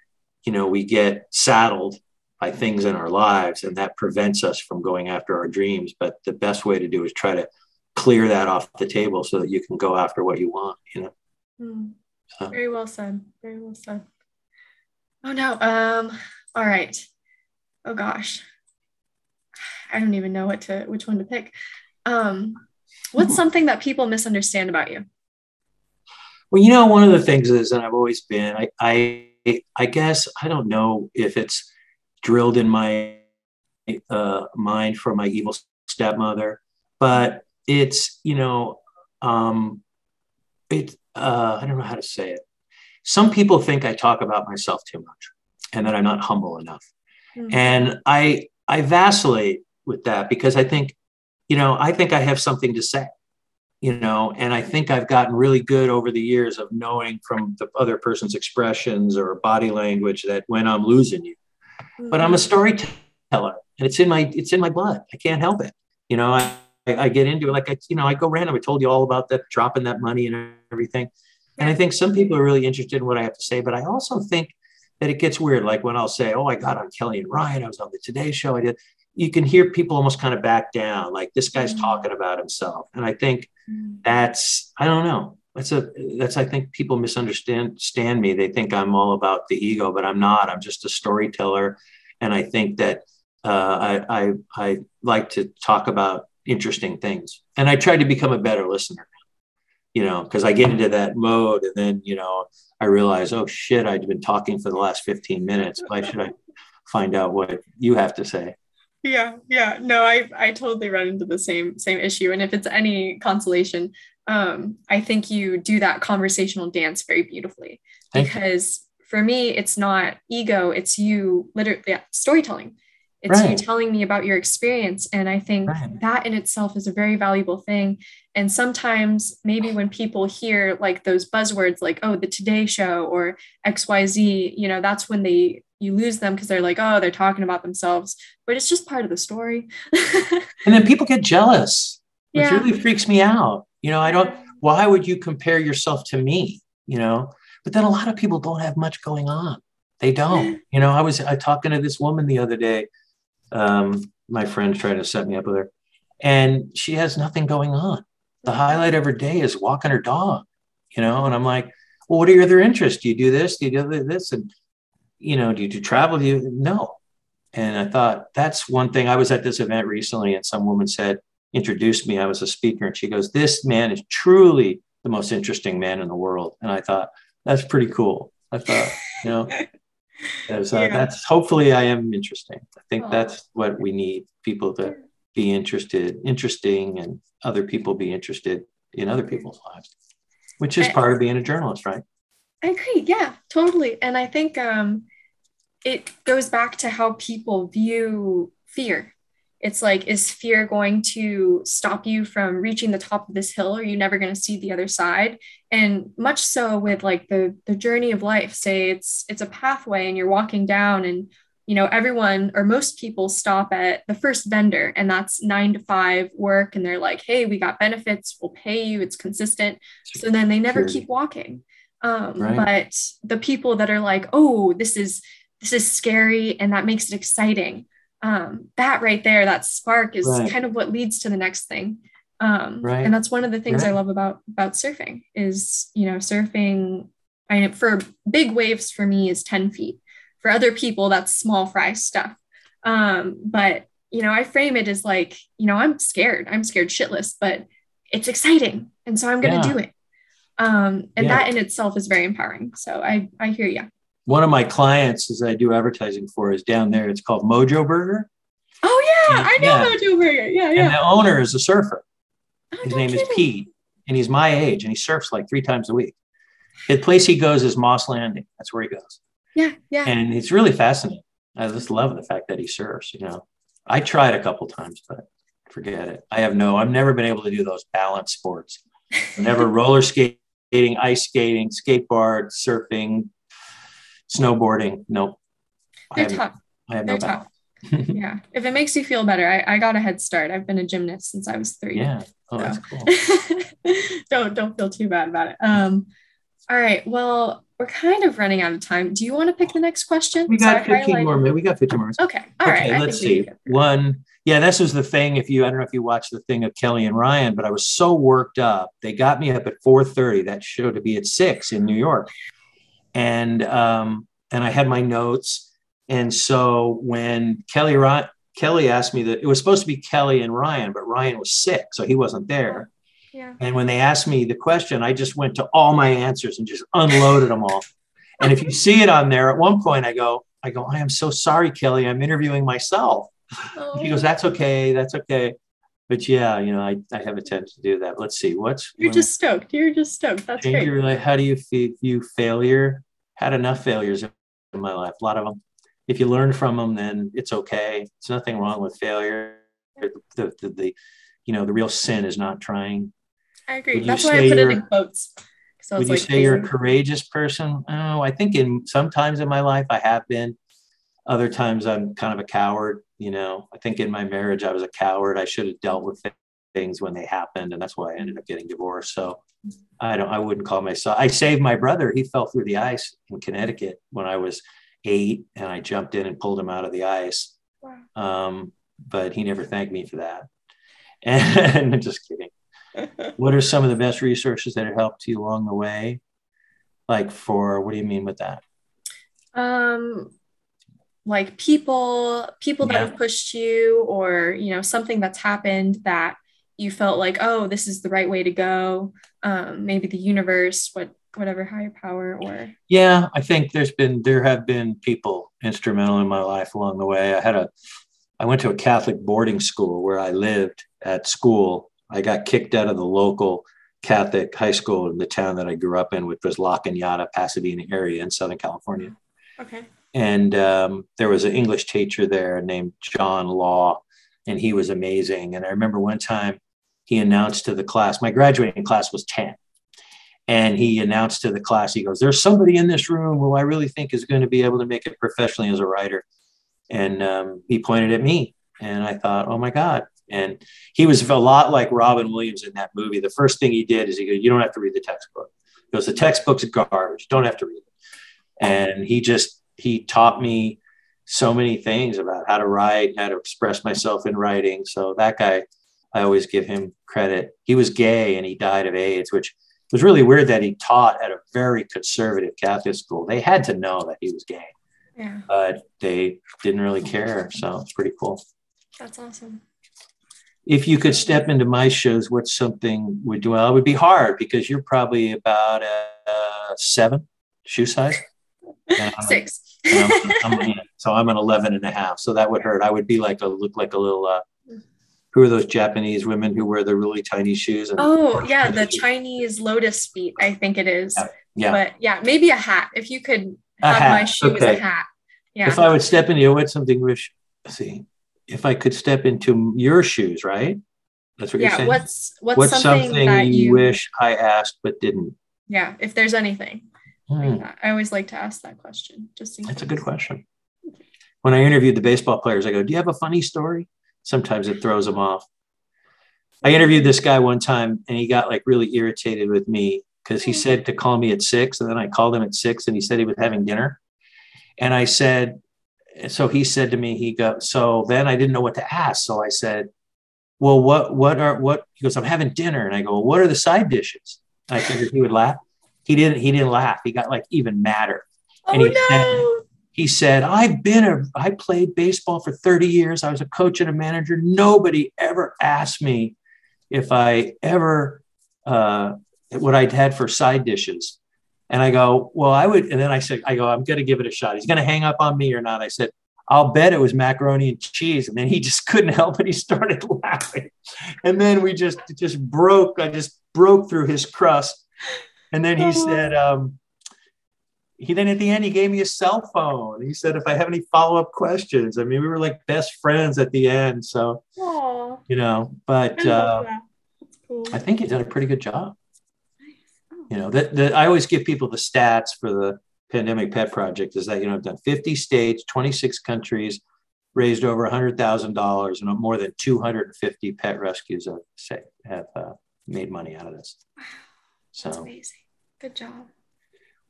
you know, we get saddled by things in our lives, and that prevents us from going after our dreams. But the best way to do is try to clear that off the table so that you can go after what you want. You know. Mm. So. Very well said. Very well said. Oh no. Um. All right. Oh gosh. I don't even know what to which one to pick. Um, what's something that people misunderstand about you? Well, you know, one of the things is, and I've always been, I, I, I guess I don't know if it's drilled in my uh, mind from my evil stepmother, but it's you know, um, it. Uh, I don't know how to say it some people think I talk about myself too much and that I'm not humble enough. Mm-hmm. And I I vacillate with that because I think, you know, I think I have something to say, you know, and I think I've gotten really good over the years of knowing from the other person's expressions or body language that when I'm losing you. Mm-hmm. But I'm a mm-hmm. storyteller and it's in my it's in my blood. I can't help it. You know, I I get into it like I, you know, I go random. I told you all about that dropping that money and everything. And I think some people are really interested in what I have to say, but I also think that it gets weird. Like when I'll say, Oh, I got on Kelly and Ryan, I was on the Today Show, I did. You can hear people almost kind of back down, like this guy's mm-hmm. talking about himself. And I think mm-hmm. that's, I don't know. That's a that's I think people misunderstand stand me. They think I'm all about the ego, but I'm not. I'm just a storyteller. And I think that uh, I, I I like to talk about interesting things. And I try to become a better listener you know, because I get into that mode and then, you know, I realize, oh shit, I've been talking for the last 15 minutes. Why should I find out what you have to say? Yeah, yeah. No, I I totally run into the same same issue. And if it's any consolation, um, I think you do that conversational dance very beautifully. Thank because you. for me, it's not ego, it's you literally yeah, storytelling it's right. you telling me about your experience and i think right. that in itself is a very valuable thing. And sometimes maybe when people hear like those buzzwords like oh the today show or xyz you know that's when they you lose them because they're like oh they're talking about themselves. But it's just part of the story. <laughs> And then people get jealous which yeah. really freaks me out. You know i don't why would you compare yourself to me you know? But then a lot of people don't have much going on. They don't. <laughs> You know i was I talking to this woman the other day um, my friend tried to set me up with her, and she has nothing going on. The highlight of her day is walking her dog, you know. And I'm like, well, what are your other interests? Do you do this? Do you do this? And you know, do you do travel? Do you no? And I thought that's one thing. I was at this event recently, and some woman said, introduced me. I was a speaker, and she goes, "This man is truly the most interesting man in the world." And I thought that's pretty cool. I thought, you know, <laughs> As, uh, yeah. that's hopefully I am interesting. I think oh. that's what we need people to be interested, interesting, and other people be interested in other people's lives, which is I, part of being a journalist, right? I agree. Yeah, totally. And I think um, it goes back to how people view fear it's like is fear going to stop you from reaching the top of this hill? Are you never going to see the other side? And much so with like the the journey of life say it's it's a pathway and you're walking down and you know everyone or most people stop at the first vendor and that's 9 to 5 work and they're like hey we got benefits we'll pay you it's consistent. So then they never keep walking. Um, right. but the people that are like oh this is this is scary and that makes it exciting um, that right there, that spark is right. kind of what leads to the next thing. Um, right. And that's one of the things right. I love about about surfing is you know surfing. I mean, for big waves for me is ten feet. For other people, that's small fry stuff. Um, but you know, I frame it as like you know I'm scared. I'm scared shitless, but it's exciting, and so I'm going to yeah. do it. Um, and yeah. that in itself is very empowering. So I I hear you one of my clients as I do advertising for is down there. It's called Mojo Burger. Oh yeah, and, I know yeah. Mojo Burger. Yeah, yeah. And the owner is a surfer. Oh, His name is Pete, and he's my age, and he surfs like three times a week. The place he goes is Moss Landing. That's where he goes. Yeah, yeah. And it's really fascinating. I just love the fact that he surfs. You know, I tried a couple times, but forget it. I have no. I've never been able to do those balance sports. Never <laughs> roller skating, ice skating, skateboard, surfing, snowboarding. Nope. They're I have, tough. I have They're no tough. <laughs> yeah. If it makes you feel better, I, I got a head start. I've been a gymnast since I was three. Yeah. Oh, so. that's cool. <laughs> don't don't feel too bad about it. Um, all right. Well, we're kind of running out of time. Do you want to pick the next question? We got so 15 more minutes. We got 15 more. Okay. All okay, right. Let's see. One. Yeah, this was the thing. If you, I don't know if you watched the thing of Kelly and Ryan, but I was so worked up. They got me up at 4:30. That show to be at six in New York, and um, and I had my notes. And so when Kelly Kelly asked me that it was supposed to be Kelly and Ryan, but Ryan was sick, so he wasn't there. Yeah. And when they asked me the question, I just went to all my answers and just unloaded them all. And if you see it on there, at one point I go, I go, I am so sorry, Kelly. I'm interviewing myself. Oh. He goes, That's okay. That's okay. But yeah, you know, I, I have a tendency to do that. Let's see. What's you're just stoked. You're just stoked. That's great. Your, how do you view failure? Had enough failures in my life, a lot of them. If you learn from them, then it's okay. It's nothing wrong with failure. The, the, the, you know, the real sin is not trying I agree. That's why I put it in quotes. Would you like, say you're a courageous person? Oh, I think in sometimes in my life I have been. Other times I'm kind of a coward. You know, I think in my marriage I was a coward. I should have dealt with things when they happened, and that's why I ended up getting divorced. So I don't. I wouldn't call myself. I saved my brother. He fell through the ice in Connecticut when I was eight, and I jumped in and pulled him out of the ice. Wow. Um, but he never thanked me for that. <laughs> And I'm just kidding <laughs> what are some of the best resources that have helped you along the way? Like for what do you mean with that? Um like people people that have pushed you or you know something that's happened that you felt like oh this is the right way to go um maybe the universe what whatever higher power or yeah i think there's been there have been people instrumental in my life along the way i had a i went to a catholic boarding school where i lived at school I got kicked out of the local Catholic high school in the town that I grew up in, which was La Cañada, Pasadena area in Southern California. Okay. And um, there was an English teacher there named John Law, and he was amazing. And I remember one time he announced to the class, my graduating class was 10. And he announced to the class, he goes, There's somebody in this room who I really think is going to be able to make it professionally as a writer. And um, he pointed at me. And I thought, Oh my God, and he was a lot like Robin Williams in that movie. The first thing he did is he goes, You don't have to read the textbook. He goes, The textbook's garbage. Don't have to read it. And he just, he taught me so many things about how to write, how to express myself in writing. So that guy, I always give him credit. He was gay and he died of AIDS, which was really weird that he taught at a very conservative Catholic school. They had to know that he was gay, yeah. but they didn't really care. So it's pretty cool. That's awesome if you could step into my shoes, what's something would do? Well, it would be hard because you're probably about a, a seven shoe size. <laughs> Six. I'm, I'm, so I'm an 11 and a half. So that would hurt. I would be like a, look like a little, uh, who are those Japanese women who wear the really tiny shoes? And, oh yeah. The Chinese lotus feet, I think it is. Yeah. yeah. But yeah, maybe a hat. If you could have my shoes, okay. a hat. Yeah. If I would step into what's something wish, see, if I could step into your shoes, right? That's what yeah, you're saying. What's what's, what's something, something that you wish I asked but didn't? Yeah, if there's anything. Hmm. I always like to ask that question. Just that's a good question. When I interviewed the baseball players, I go, "Do you have a funny story?" Sometimes it throws them off. I interviewed this guy one time, and he got like really irritated with me because he hmm. said to call me at six, and then I called him at six, and he said he was having dinner, and I said, so he said to me, he goes, so then I didn't know what to ask. So I said, well, what, what are, what, he goes, I'm having dinner. And I go, well, what are the side dishes? And I figured he would laugh. He didn't, he didn't laugh. He got like even madder. Oh, and he no. said, he said, I've been a, I played baseball for 30 years. I was a coach and a manager. Nobody ever asked me if I ever, uh, what I'd had for side dishes. And I go, well, I would. And then I said, I go, I'm going to give it a shot. He's going to hang up on me or not. I said, I'll bet it was macaroni and cheese. And then he <laughs> just couldn't help it. He started laughing. And then we just, just broke. I just broke through his crust. And then he oh. said, um, he then at the end he gave me a cell phone. He said if I have any follow up questions. I mean, we were like best friends at the end. So, Aww. you know, but I, uh, cool. I think he did a pretty good job you know that, that i always give people the stats for the Pandemic Pet Project is that you know I've done 50 states, 26 countries, raised over $100,000, and more than 250 pet rescues have, have uh, made money out of this. So, That's amazing. Good job.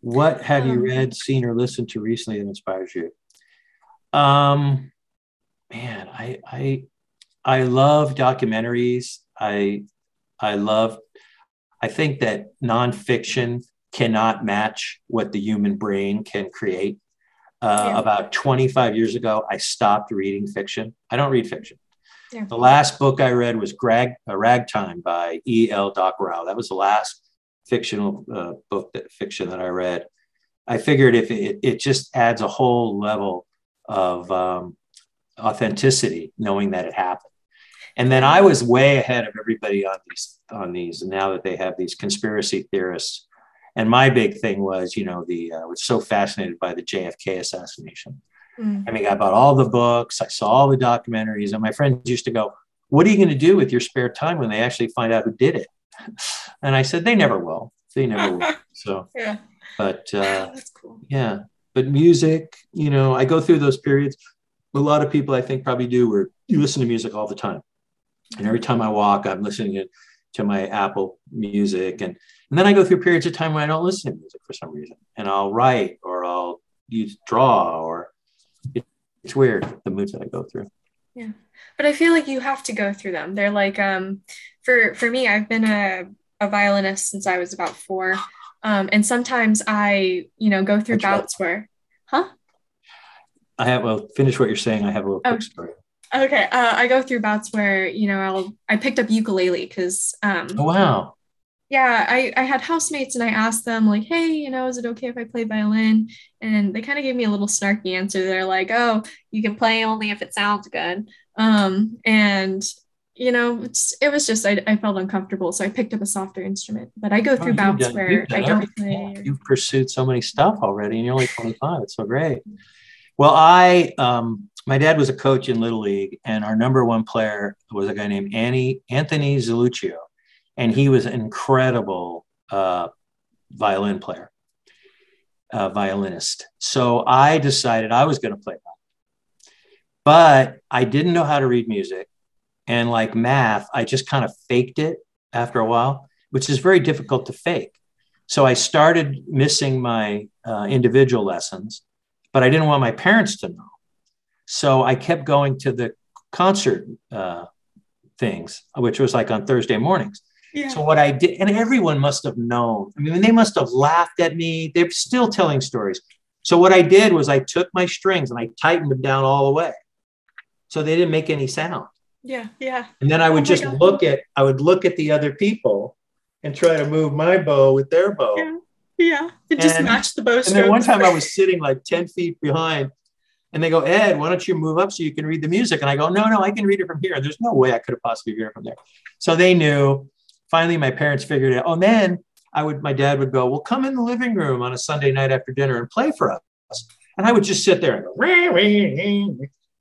What have um, you read, seen, or listened to recently that inspires you? Um, man, I I I love documentaries. I I love. I think that nonfiction cannot match what the human brain can create. Uh, yeah. About 25 years ago, I stopped reading fiction. I don't read fiction. Yeah. The last book I read was Grag, uh, Ragtime by E. L. Doctorow. That was the last fictional uh, book that fiction that I read. I figured if it, it just adds a whole level of um, authenticity, knowing that it happened. And then I was way ahead of everybody on these on these. And now that they have these conspiracy theorists, and my big thing was, you know, the uh, was so fascinated by the JFK assassination. Mm. I mean, I bought all the books, I saw all the documentaries, and my friends used to go, "What are you going to do with your spare time when they actually find out who did it?" <laughs> And I said, "They never will. They never will." <laughs> So, yeah. But <laughs> uh, cool. Yeah, but music, you know, I go through those periods. A lot of people, I think, probably do where you listen to music all the time. And every time I walk, I'm listening to my Apple Music. And, and then I go through periods of time when I don't listen to music for some reason. And I'll write or I'll use draw or it, it's weird the moods that I go through. Yeah. But I feel like you have to go through them. They're like um for for me, I've been a, a violinist since I was about four. Um, and sometimes I, you know, go through bouts where, huh? I have, well, finish what you're saying. I have a little quick oh. story. Okay. Uh, I go through bouts where, you know, I'll, I picked up ukulele because, um, oh, wow. Yeah. I, I had housemates and I asked them like, Hey, you know, is it okay if I play violin? And they kind of gave me a little snarky answer. They're like, Oh, you can play only if it sounds good. Um, and you know, it was just I, I felt uncomfortable, so I picked up a softer instrument. But I go through oh, bouts done, where I don't play. You've pursued so many stuff already, and you're only <laughs> 25. It's so great. Well, I um, my dad was a coach in Little League, and our number one player was a guy named Annie Anthony Zaluccio, and he was an incredible uh, violin player, uh, violinist. So I decided I was going to play violin, but I didn't know how to read music and like math, I just kind of faked it after a while, which is very difficult to fake. So I started missing my uh, individual lessons, but I didn't want my parents to know. So I kept going to the concert uh, things, which was like on Thursday mornings. Yeah. So what I did, and everyone must have known. I mean, they must have laughed at me. They're still telling stories. So what I did was I took my strings and I tightened them down all the way, so they didn't make any sound. Yeah, yeah. And then I oh would oh just God. look at I would look at the other people and try to move my bow with their bow. Yeah, yeah. It just matched the bow. And then one time I was sitting like 10 feet behind and they go, Ed, why don't you move up so you can read the music? And I go, no, no, I can read it from here. There's no way I could have possibly read it from there. So they knew. Finally, my parents figured it out. Oh, and then I would, my dad would go, well, come in the living room on a Sunday night after dinner and play for us. And I would just sit there and go,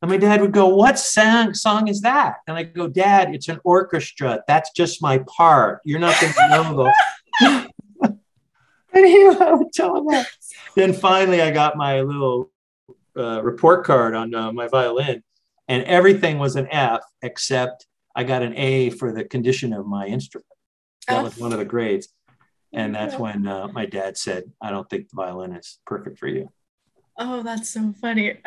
and my dad would go, What song, song is that? And I go, Dad, it's an orchestra. That's just my part. You're not going to know the. and he, would tell him that. Then finally, I got my little uh, report card on uh, my violin, and everything was an F except I got an A for the condition of my instrument. That was one of the grades. And that's when uh, my dad said, I don't think the violin is perfect for you. Oh, that's so funny. <laughs>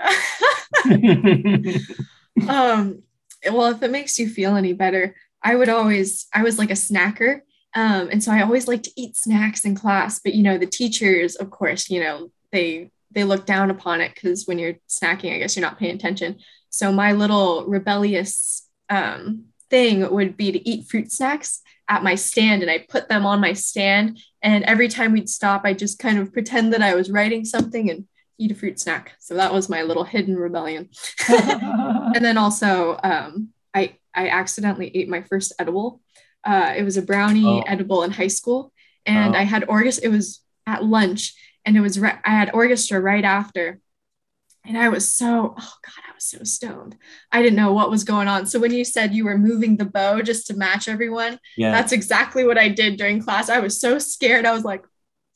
um, well, if it makes you feel any better, I would always, I was like a snacker. Um, and so I always like to eat snacks in class, but you know, the teachers, of course, you know, they, they look down upon it because when you're snacking, I guess you're not paying attention. So my little rebellious um, thing would be to eat fruit snacks at my stand and I put them on my stand. And every time we'd stop, I just kind of pretend that I was writing something and eat a fruit snack. So that was my little hidden rebellion. <laughs> and then also, um, I I accidentally ate my first edible. Uh, it was a brownie oh. edible in high school, and oh. I had orchestra. It was at lunch, and it was re- I had orchestra right after, and I was so oh god, I was so stoned. I didn't know what was going on. So when you said you were moving the bow just to match everyone, yeah. that's exactly what I did during class. I was so scared. I was like.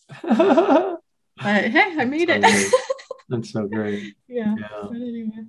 <laughs> but hey, I made it. That's so <laughs> great. yeah. yeah. Anyway.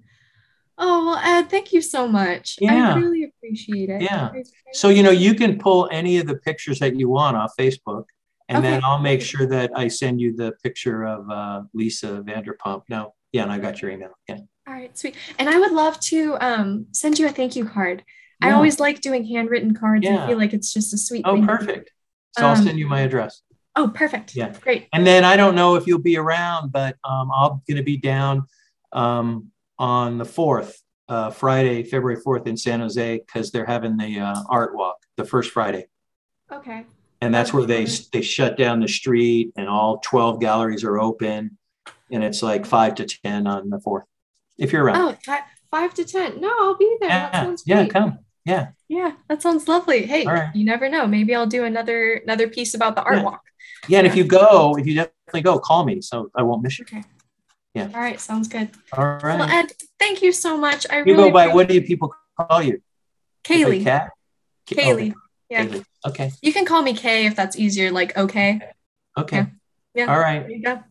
Oh well, Ed, thank you so much. Yeah. I really appreciate it. Yeah. So you know, you can pull any of the pictures that you want off Facebook, and okay. then I'll make sure that I send you the picture of uh, Lisa Vanderpump. No, yeah, and I got your email. Yeah. All right, sweet. And I would love to um, send you a thank you card. Yeah. I always like doing handwritten cards. Yeah. I feel like it's just a sweet. Oh, perfect. So um, I'll send you my address. Oh, perfect. Yeah. Great. And then I don't know if you'll be around, but um, I'm going to be down um, on the 4th, uh, Friday, February 4th in San Jose, because they're having the uh, art walk, the first Friday. Okay. And that's where they, they shut down the street and all 12 galleries are open. And it's like 5 to 10 on the 4th, if you're around. Oh, five, five to 10. No, I'll be there. Yeah, yeah come. Yeah. Yeah, that sounds lovely. Hey, right. you never know. Maybe I'll do another another piece about the art yeah. walk. Yeah, and if you go, if you definitely go, call me so I won't miss you. Okay. Yeah. All right, sounds good. All right. Well, Ed, thank you so much. I you really go by what do you people call you? Kaileigh. Cat. Kaileigh. Oh, yeah. Kaileigh. Okay. You can call me Kay if that's easier. Like okay. Okay. Yeah. yeah. All right. There you go.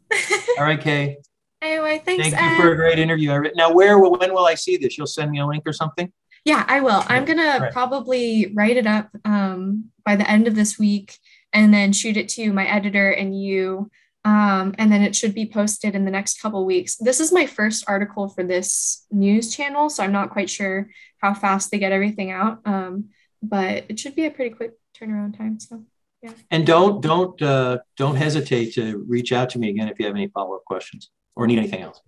All right, Kay. Anyway, thanks. Thank you for a great interview. Now, where, when will I see this? You'll send me a link or something. Yeah, I will. I'm gonna probably write it up um, by the end of this week and then shoot it to my editor and you. Um, and then it should be posted in the next couple weeks. This is my first article for this news channel, so I'm not quite sure how fast they get everything out. Um, but it should be a pretty quick turnaround time. So yeah. And don't don't uh, don't hesitate to reach out to me again if you have any follow up questions or need anything else.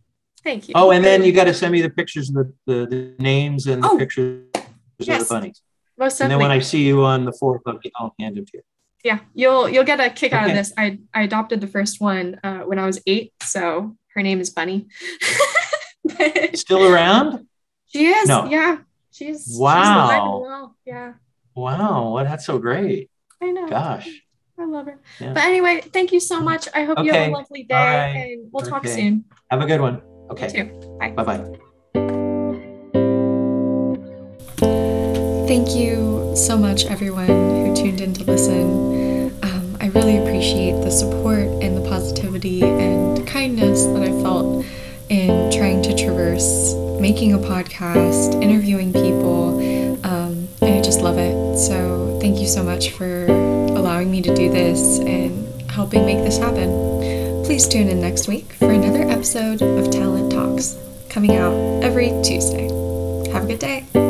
Thank you. Oh, and then you got to send me the pictures of the, the, the names and the oh, pictures yes. of the bunnies. Most definitely. And then when I see you on the fourth, I'll hand them to you yeah, you'll you'll get a kick out of this. I I adopted the first one uh, when I was eight, so her name is Bunny. <laughs> Still around? She is. No. Yeah, she's wow. She's well. Yeah. Wow, well, that's so great. I know. Gosh. I love her. Yeah. But anyway, thank you so much. I hope okay. you have a lovely day right. and we'll okay. talk soon. Have a good one. Okay. You too. Bye. Bye bye. Thank you so much, everyone who tuned in to listen. Um, I really appreciate the support and the positivity and kindness that I felt in trying to traverse making a podcast, interviewing people, love it. So, thank you so much for allowing me to do this and helping make this happen. Please tune in next week for another episode of Talent Talks, coming out every Tuesday. Have a good day.